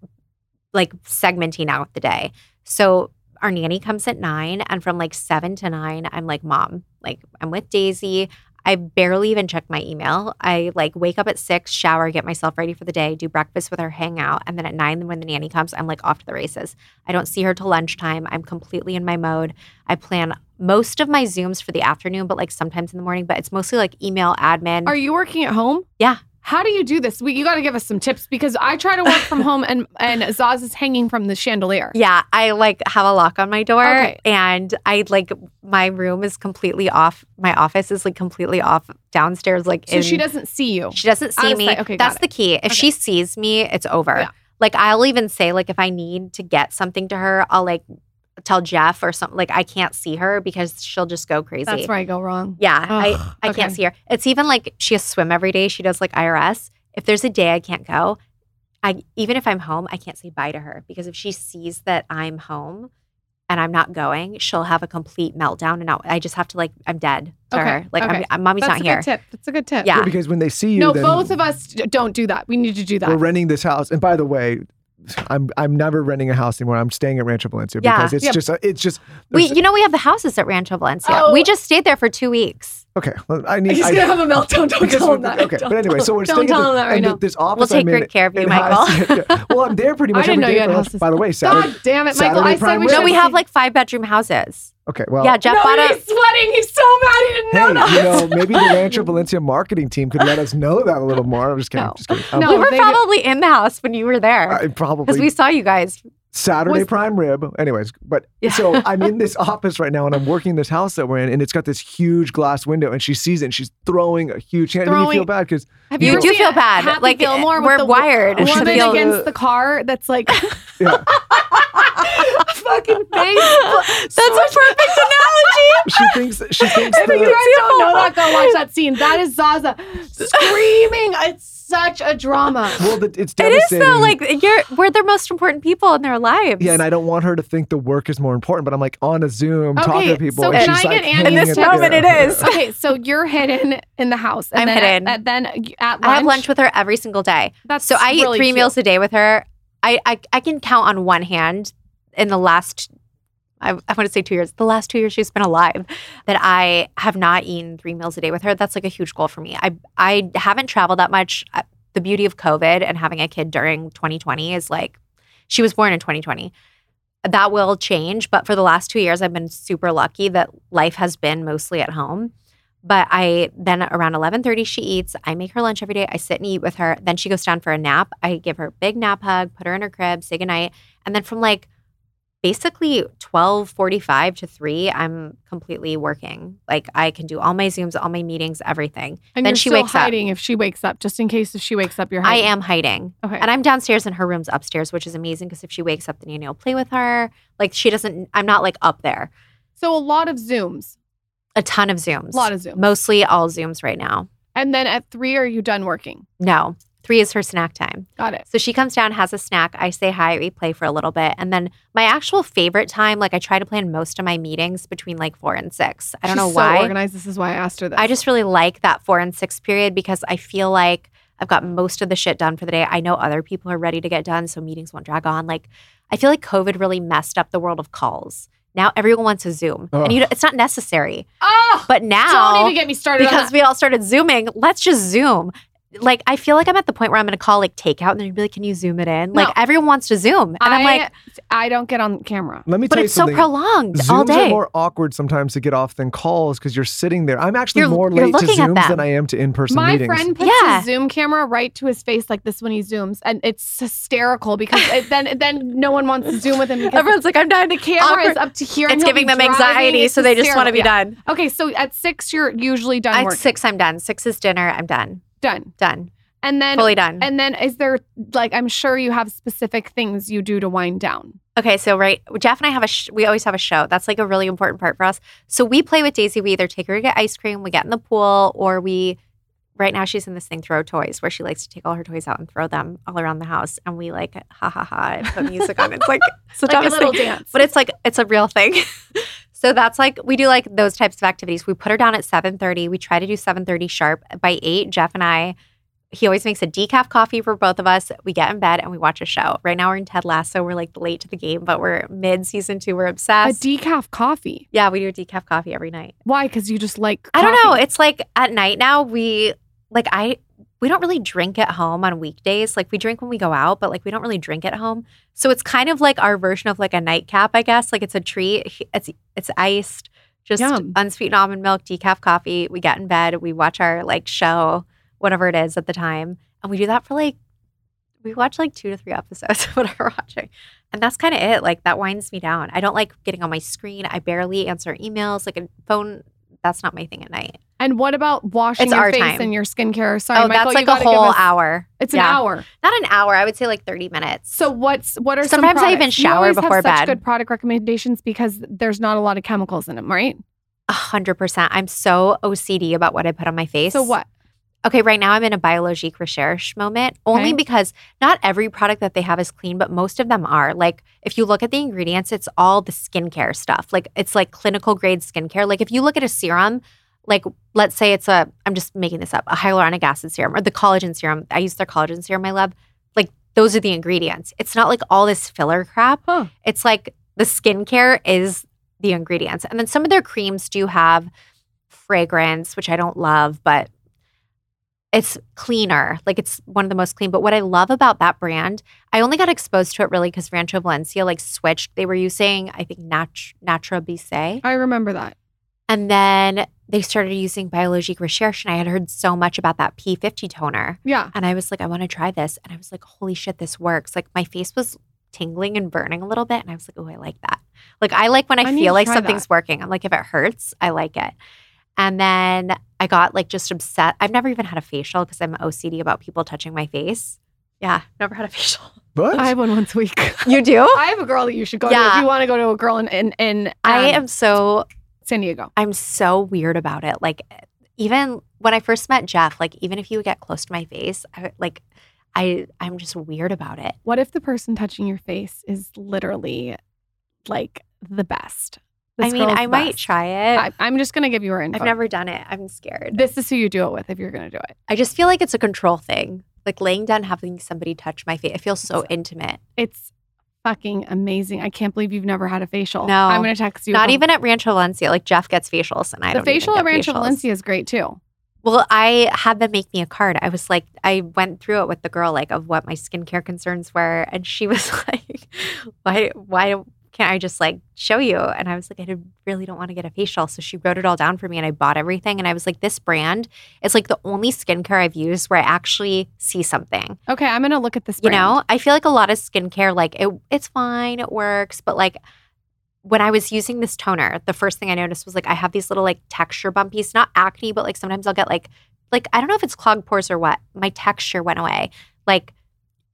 like segmenting out the day. So our nanny comes at nine, and from like seven to nine, I'm like, Mom, like I'm with Daisy. I barely even check my email. I like wake up at six, shower, get myself ready for the day, do breakfast with her, hang out. And then at nine, when the nanny comes, I'm like off to the races. I don't see her till lunchtime. I'm completely in my mode. I plan most of my Zooms for the afternoon, but like sometimes in the morning, but it's mostly like email admin. Are you working at home? Yeah. How do you do this? We, you got to give us some tips because I try to work from home and and Zaz is hanging from the chandelier. Yeah, I like have a lock on my door Okay. and I like my room is completely off. My office is like completely off downstairs like So in, she doesn't see you. She doesn't see me. Okay, That's the key. If Okay. she sees me, it's over. Yeah. Like I'll even say like if I need to get something to her, I'll like tell Jeff or something. Like I can't see her because she'll just go crazy. That's where I go wrong. Yeah, I Ugh, I okay. can't see her. It's even like she has swim every day. She does like IRS. If there's a day I can't go, I even if I'm home, I can't say bye to her because if she sees that I'm home, and I'm not going, she'll have a complete meltdown, and I'll, I just have to like I'm dead to Okay, her. Like okay. I'm, mommy's That's not a here. good tip. That's a good tip. Yeah. Yeah, because when they see you, No, then both of us don't do that. We need to do that. we're renting this house. And by the way, I'm I'm never renting a house anymore. I'm staying at Rancho Valencia Yeah. because it's Yeah. just a, it's just we, you know, we have the houses at Rancho Valencia. Oh. We just stayed there for two weeks. okay. well, I need. He's I, gonna have a meltdown. Don't because tell him that. Okay, Don't but anyway, so we're don't staying tell at him the, that right and now. This office We'll take I'm in, great care of you, Michael. has- yeah. well, I'm there pretty I much didn't know every you had houses. By the way, Saturday. God damn it, Michael! Saturday I said Prime we No, we have like five bedroom houses. Okay, well, yeah, Jeff No, bought a. he's sweating. He's so mad he didn't know Hey, that. you know, maybe the Rancho Valencia marketing team could let us know that a little more. I'm just kidding. No. Just kidding. Um, No, we were they do- probably in the house when you were there I because we saw you guys. Saturday Was- prime rib. Anyways, but Yeah. so I'm in this office right now and I'm working this house that we're in, and it's got this huge glass window, and she sees it and she's throwing a huge hand. I mean, you feel bad because Have You do feel bad. Happy Like, Gilmore with we're the wired to woman feel- against the car. That's like yeah, fucking face. That's a perfect analogy. she thinks she thinks If you the, guys don't know that, go watch that scene. That is Zaza screaming. It's such a drama. well, the, it's It is devastating. though. Like you're, we're the most important people in their lives. yeah, and I don't want her to think the work is more important, but I'm like on a Zoom talking to people, so and can she's I like get Andy In this it moment, it together. is. Okay, so you're hidden in the house. And I'm then hidden. At, at- then at lunch. I have lunch with her every single day. That's So I eat three cute. meals a day with her. I, I I can count on one hand in the last I, I want to say two years. The last two years she's been alive, that I have not eaten three meals a day with her. That's like a huge goal for me. I I haven't traveled that much. The beauty of COVID and having a kid during 2020 is like she was born in 2020. That will change, but for the last two years, I've been super lucky that life has been mostly at home. But I then around 11:30 she eats. I make her lunch every day. I sit and eat with her. Then she goes down for a nap. I give her a big nap hug, put her in her crib, say goodnight. And then from like basically 12:45 to 3, I'm completely working. Like I can do all my Zooms, all my meetings, everything. And then she wakes up. hiding if she wakes up, just in case if she wakes up, you're I am hiding. Okay. And I'm downstairs and her room's upstairs, which is amazing because if she wakes up, then you will play with her. Like she doesn't I'm not like up there. so a lot of Zooms. A ton of Zooms. A lot of Zooms. Mostly all Zooms right now. And then at three, are you done working? No. Three is her snack time. Got it. So she comes down, has a snack. I say hi, we play for a little bit. And then my actual favorite time, like I try to plan most of my meetings between like four and six. I don't She's know so why. organized. This is why I asked her this. I just really like that four and six period because I feel like I've got most of the shit done for the day. I know other people are ready to get done, so meetings won't drag on. Like, I feel like COVID really messed up the world of calls. Now everyone wants a Zoom, and you, know, it's not necessary. Oh, But now, don't even get me started on because that. we all started zooming, let's just zoom. Like I feel like I'm at the point where I'm going to call like takeout, and they're going to be like, "Can you zoom it in?" No. Like everyone wants to zoom, and I'm like, I don't get on camera. Let me "But tell you it's so prolonged Zooms all are day." more awkward sometimes to get off than calls because you're sitting there. I'm actually You're- more late to Zooms than I am to in-person My meetings. friend puts Yeah. his Zoom camera right to his face like this when he zooms, and it's hysterical because it, then then no one wants to zoom with him Everyone's like, "I'm done." the camera Awkward. is up to here. It's giving them driving. anxiety, It's so they just want to be hysterical. done. Okay, so at six you're usually done At working. six, I'm done. Six is dinner. I'm done. Done, Done. and then Fully done. and then is there like I'm sure you have specific things you do to wind down. Okay, so right, Jeff and I have a sh- we always have a show. That's like a really important part for us. So we play with Daisy. We either take her to get ice cream, we get in the pool, or we. Right now, she's in this thing, throw toys, where she likes to take all her toys out and throw them all around the house, and we like ha ha ha and put music on. It's like such Like a little thing. dance. but it's like it's a real thing. so that's like we do like those types of activities. We put her down at seven thirty. We try to do seven thirty sharp. By eight, Jeff and I. He always makes a decaf coffee for both of us. We get in bed and we watch a show. Right now we're in Ted Lasso. We're like late to the game, but we're mid season two. We're obsessed. a decaf coffee. yeah, we do a decaf coffee every night. Why? Because you just like. I don't know. It's like at night now we like I we don't really drink at home on weekdays. Like we drink when we go out, but like we don't really drink at home. So it's kind of like our version of like a nightcap, I guess. Like it's a treat. It's it's iced, just Yum. unsweetened almond milk, decaf coffee. We get in bed, we watch our like show, whatever it is at the time, and we do that for like we watch like two to three episodes of whatever we're watching. And that's kind of it. Like that winds me down. I don't like getting on my screen. I barely answer emails. Like a phone, that's not my thing at night. And what about washing It's your our face time. and your skincare? Sorry, oh, Michael, that's you like a whole us- hour. It's Yeah. an hour. Not an hour. I would say like 30 minutes. So what's what are some Sometimes I even? You shower have before such bed. Good product recommendations because there's not a lot of chemicals in them, right? A hundred percent. I'm so OCD about what I put on my face. So what? Okay, right now I'm in a Biologique Recherche moment only Okay. because not every product that they have is clean, but most of them are. Like, if you look at the ingredients, it's all the skincare stuff. Like, it's like clinical grade skincare. Like, if you look at a serum, like, let's say it's a, I'm just making this up, a hyaluronic acid serum or the collagen serum. I use their collagen serum I love. Like, those are the ingredients. It's not like all this filler crap. Huh. It's like the skincare is the ingredients. And then some of their creams do have fragrance, which I don't love, but it's cleaner. Like it's one of the most clean. But what I love about that brand, I only got exposed to it really because Rancho Valencia like switched. They were using, I think, Nat- Natura Bissé. I remember that. And then they started using Biologique Recherche. And I had heard so much about that P50 toner. Yeah. And I was like, I want to try this. And I was like, holy shit, this works. Like my face was tingling and burning a little bit. And I was like, oh, I like that. Like I like when I, I feel like something's that. working. I'm like, if it hurts, I like it. And then I got like just upset. I've never even had a facial because I'm OCD about people touching my face. Yeah, never had a facial. But I have one once a week. You do? I have a girl that you should go to Yeah. if you want to go to a girl in in, in I um, am so San Diego. I'm so weird about it. Like even when I first met Jeff, like even if you would get close to my face, I like I I'm just weird about it. What if the person touching your face is literally like the best? I mean, I might best. try it. I, I'm just gonna give you her info. I've never done it. I'm scared. This is who you do it with if you're gonna do it. I just feel like it's a control thing. Like laying down, having somebody touch my face. It feels so intimate. It's fucking amazing. I can't believe you've never had a facial. No. I'm gonna text you. Not even at Rancho Valencia. Like Jeff gets facials, and I the facial at Rancho facials. Valencia is great too. Well, I had them make me a card. I was like, I went through it with the girl, like of what my skincare concerns were, and she was like, "Why, why can't I just like show you?" And I was like, I really don't want to get a facial. So she wrote it all down for me, and I bought everything. And I was like, this brand is like the only skincare I've used where I actually see something. Okay, I'm gonna look at this. You know, I feel like a lot of skincare, like it, it's fine, it works, but like when I was using this toner, the first thing I noticed was like I have these little like texture bumpies, not acne, but like sometimes I'll get like like I don't know if it's clogged pores or what. My texture went away, like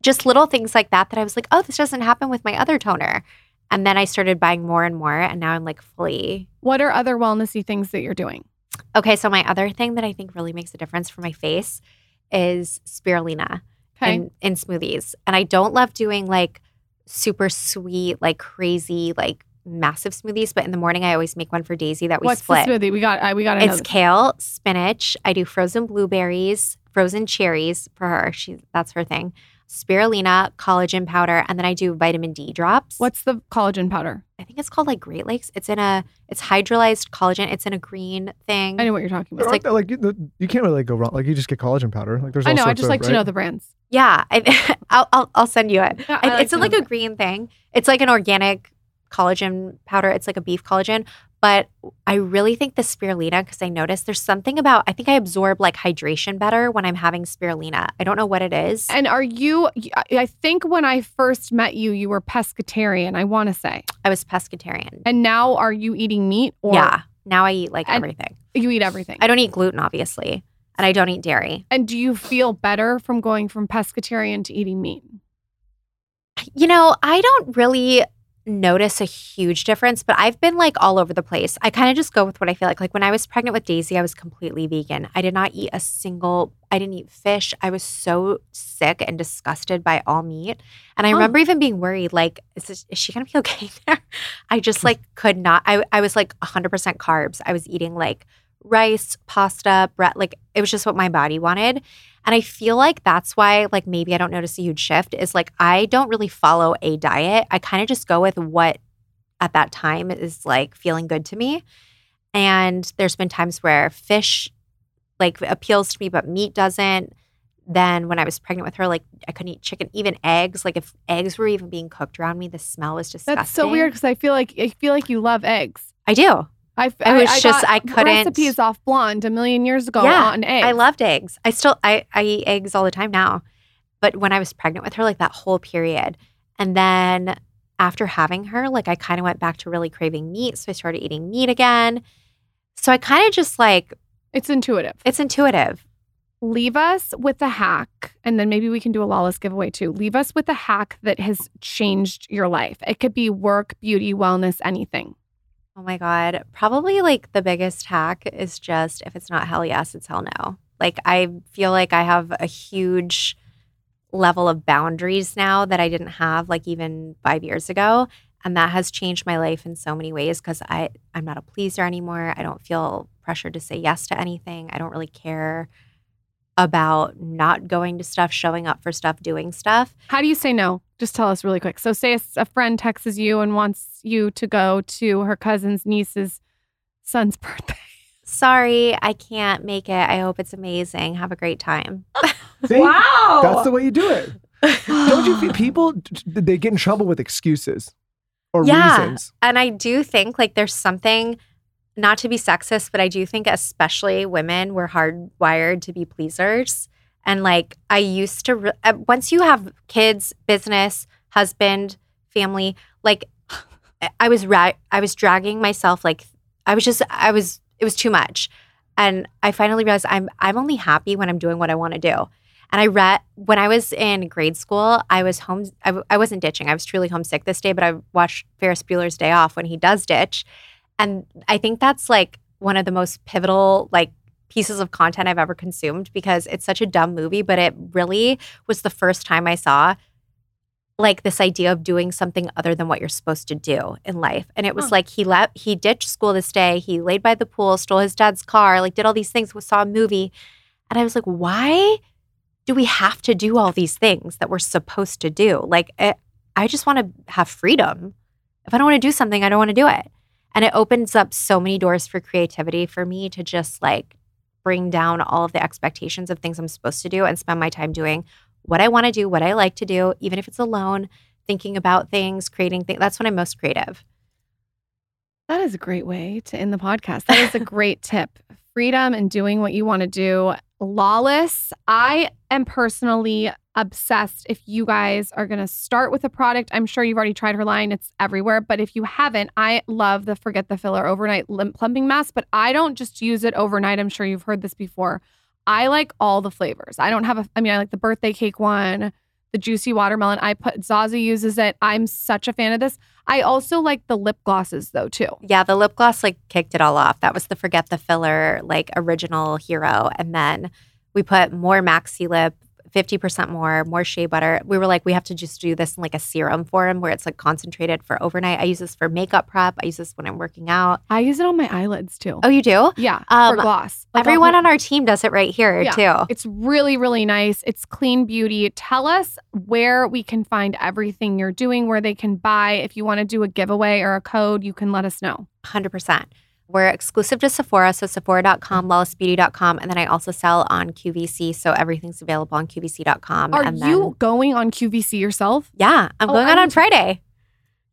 just little things like that. That I was like, oh, this doesn't happen with my other toner. And then I started buying more and more, and now I'm like fully What are other wellnessy things that you're doing? okay. So my other thing that I think really makes a difference for my face is spirulina Okay. in, in smoothies. And I don't love doing like super sweet, like crazy, like massive smoothies. But in the morning, I always make one for Daisy that we What's split. the smoothie? We got. Uh, we got. It's kale, spinach. I do frozen blueberries, frozen cherries for her. She that's her thing. Spirulina, collagen powder, and then I do vitamin D drops. What's the collagen powder? I think it's called like Great Lakes. It's in a it's hydrolyzed collagen. It's in a green thing. I know what you're talking about. aren't there, like, you, you can't really go wrong. Like you just get collagen powder. Like there's all I know. I sorts just of, like to right? know the brands. Yeah, I, I'll, I'll I'll send you it. Yeah, I- I like it's in like a green thing. It's like an organic collagen powder. It's like a beef collagen. But I really think the spirulina, because I noticed there's something about, I think I absorb like hydration better when I'm having spirulina. I don't know what it is. And are you? I think when I first met you, you were pescatarian. I want to say, I was pescatarian. and now are you eating meat or yeah. Now I eat like And- everything. you eat everything? I don't eat gluten, obviously. And I don't eat dairy. and do you feel better from going from pescatarian to eating meat? You know, I don't really notice a huge difference, but I've been like all over the place. I kind of just go with what I feel like. Like when I was pregnant with Daisy, I was completely vegan. I did not eat a single, I didn't eat fish. I was so sick and disgusted by all meat. And I Huh. remember even being worried, like, is, this, is she going to be okay there? I just like could not. I, I was like 100% carbs. I was eating like rice, pasta, bread. Like it was just what my body wanted. And I feel like that's why, like, maybe I don't notice a huge shift is like, I don't really follow a diet. I kind of just go with what at that time is like feeling good to me. And there's been times where fish like appeals to me, but meat doesn't. Then when I was pregnant with her, like I couldn't eat chicken, even eggs. Like if eggs were even being cooked around me, the smell was disgusting. That's so weird because I feel like I feel like you love eggs. I do. I, It was just- I couldn't- recipes off Blonde a million years ago Yeah, on eggs. I loved eggs. I still I, I eat eggs all the time now. But when I was pregnant with her, like that whole period. And then after having her, like I kind of went back to really craving meat. So I started eating meat again. So I kind of just like It's intuitive. it's intuitive. Leave us with a hack, and then maybe we can do a lawless giveaway too. Leave us with a hack that has changed your life. It could be work, beauty, wellness, anything. Oh my God. Probably like the biggest hack is just if it's not hell yes, it's hell no. Like I feel like I have a huge level of boundaries now that I didn't have like even 5 years ago and that has changed my life in so many ways cuz I I'm not a pleaser anymore. I don't feel pressured to say yes to anything. I don't really care about not going to stuff, showing up for stuff, doing stuff. How do you say no? Just tell us really quick. So, say a, a friend texts you and wants you to go to her cousin's niece's son's birthday. Sorry, I can't make it. I hope it's amazing. Have a great time. See? Wow. That's the way you do it. Don't you feel people they get in trouble with excuses or Yeah. reasons? And I do think like there's something, not to be sexist, but I do think especially women, we're hardwired to be pleasers. And like I used to, re- uh, once you have kids, business, husband, family, like I was ra- I was dragging myself like I was just I was it was too much, and I finally realized I'm I'm only happy when I'm doing what I want to do. And I read when I was in grade school, I was home. I, w- I wasn't ditching. I was truly homesick this day, but I watched Ferris Bueller's Day Off when he does ditch, and I think that's like one of the most pivotal like pieces of content I've ever consumed because it's such a dumb movie, but it really was the first time I saw like this idea of doing something other than what you're supposed to do in life. And it was Huh. like he left he ditched school this day, he laid by the pool, stole his dad's car, like did all these things, saw a movie. And I was like, why do we have to do all these things that we're supposed to do? Like it, I just want to have freedom. If I don't want to do something, I don't want to do it. And it opens up so many doors for creativity for me to just like bring down all of the expectations of things I'm supposed to do and spend my time doing what I want to do, what I like to do, even if it's alone, thinking about things, creating things. That's when I'm most creative. That is a great way to end the podcast. That is a great tip. Freedom and doing what you want to do. Lawless. I am personally obsessed. If you guys are going to start with a product, I'm sure you've already tried her line. It's everywhere. But if you haven't, I love the Forget the Filler Overnight Lip Plumping Mask. But I don't just use it overnight. I'm sure you've heard this before. I like all the flavors. I don't have a, I mean, I like the birthday cake one, the juicy watermelon. I put, Zaza uses it. I'm such a fan of this. I also like the lip glosses though, too. Yeah, the lip gloss like kicked it all off. That was the Forget the Filler, like original hero. And then we put more Maxi Lip, 50% more, more shea butter. We were like, we have to just do this in like a serum form where it's like concentrated for overnight. I use this for makeup prep. I use this when I'm working out. I use it on my eyelids too. Oh, you do? Yeah, Um, for gloss. Like, Everyone on our team does it right here Yeah. too. It's really, really nice. It's clean beauty. Tell us where we can find everything you're doing, where they can buy. If you want to do a giveaway or a code, you can let us know. 100%. We're exclusive to Sephora, so sephora.com, lawlessbeauty.com, and then I also sell on QVC, so everything's available on QVC.com. Are and you then, going on QVC yourself? yeah, I'm Oh, going out on Friday.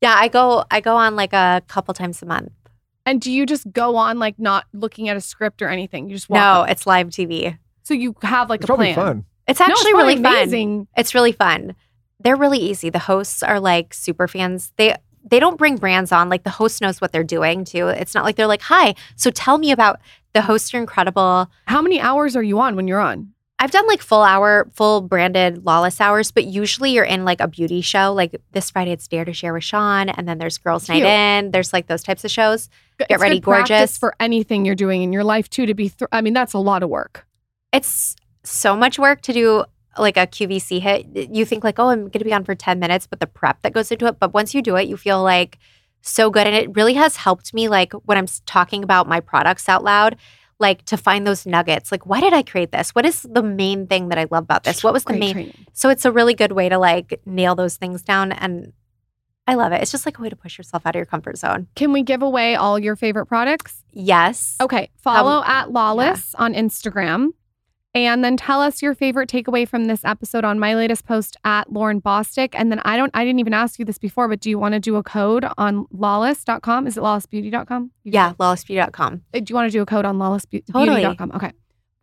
Yeah, I go I go on like a couple times a month. And do you just go on like not looking at a script or anything? You just walk No, up? it's live TV. So you have like It's a probably plan. fun. It's No, it's actually probably really fun. It's really fun. They're really easy. The hosts are like super fans. They they don't bring brands on. Like the host knows what they're doing too. It's not like they're like, "Hi, so tell me about the hosts are incredible." How many hours are you on when you're on? I've done like full hour, full branded lawless hours, but usually you're in like a beauty show. Like this Friday, it's Dare to Share with Shawn, and then there's Girls Cute. Night In. There's like those types of shows. Get ready, gorgeous. for anything you're doing in your life too. To be, thr I mean, that's a lot of work. It's so much work to do like a QVC hit. You think like, oh, I'm going to be on for 10 minutes, but the prep that goes into it. But once you do it, you feel like so good. And it really has helped me like when I'm talking about my products out loud, like to find those nuggets. Like, why did I create this? What is the main thing that I love about this? What was the main? training. So it's a really good way to like nail those things down. And I love it. It's just like a way to push yourself out of your comfort zone. Can we give away all your favorite products? Yes. Okay. Follow at Lawless on Instagram. And then tell us your favorite takeaway from this episode on my latest post at Lauryn Bosstick. And then I don't I didn't even ask you this before, but do you want to do a code on lawless.com? Is it lawlessbeauty.com? You Yeah. Lawlessbeauty.com. Uh, Do you want to do a code on lawlessbeauty.com? Totally. Okay.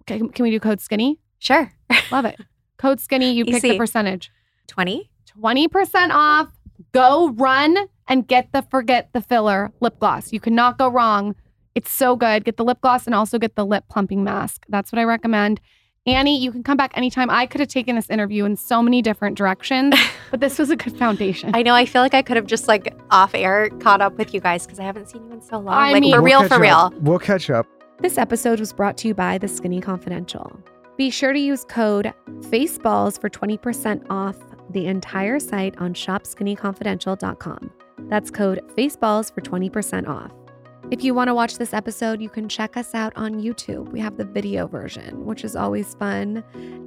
Okay. Can we do code skinny? Sure. Love it. Code skinny. You pick the percentage. 20. 20% off. Go run and get the Forget the Filler lip gloss. You cannot go wrong. It's so good. Get the lip gloss and also get the lip plumping mask. That's what I recommend. Annie, you can come back anytime. I could have taken this interview in so many different directions, but this was a good foundation. I know. I feel like I could have just like off air caught up with you guys because I haven't seen you in so long. I like mean- for We'll real, for real. up. We'll catch up. This episode was brought to you by The Skinny Confidential. Be sure to use code FACEBALLS for 20% off the entire site on shopskinnyconfidential.com. That's code FACEBALLS for 20% off. If you want to watch this episode, you can check us out on YouTube. We have the video version, which is always fun.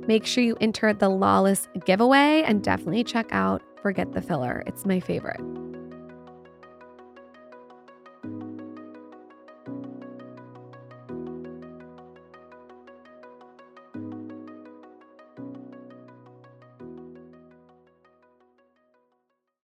Make sure you enter the Lawless giveaway and definitely check out Forget the Filler. It's my favorite.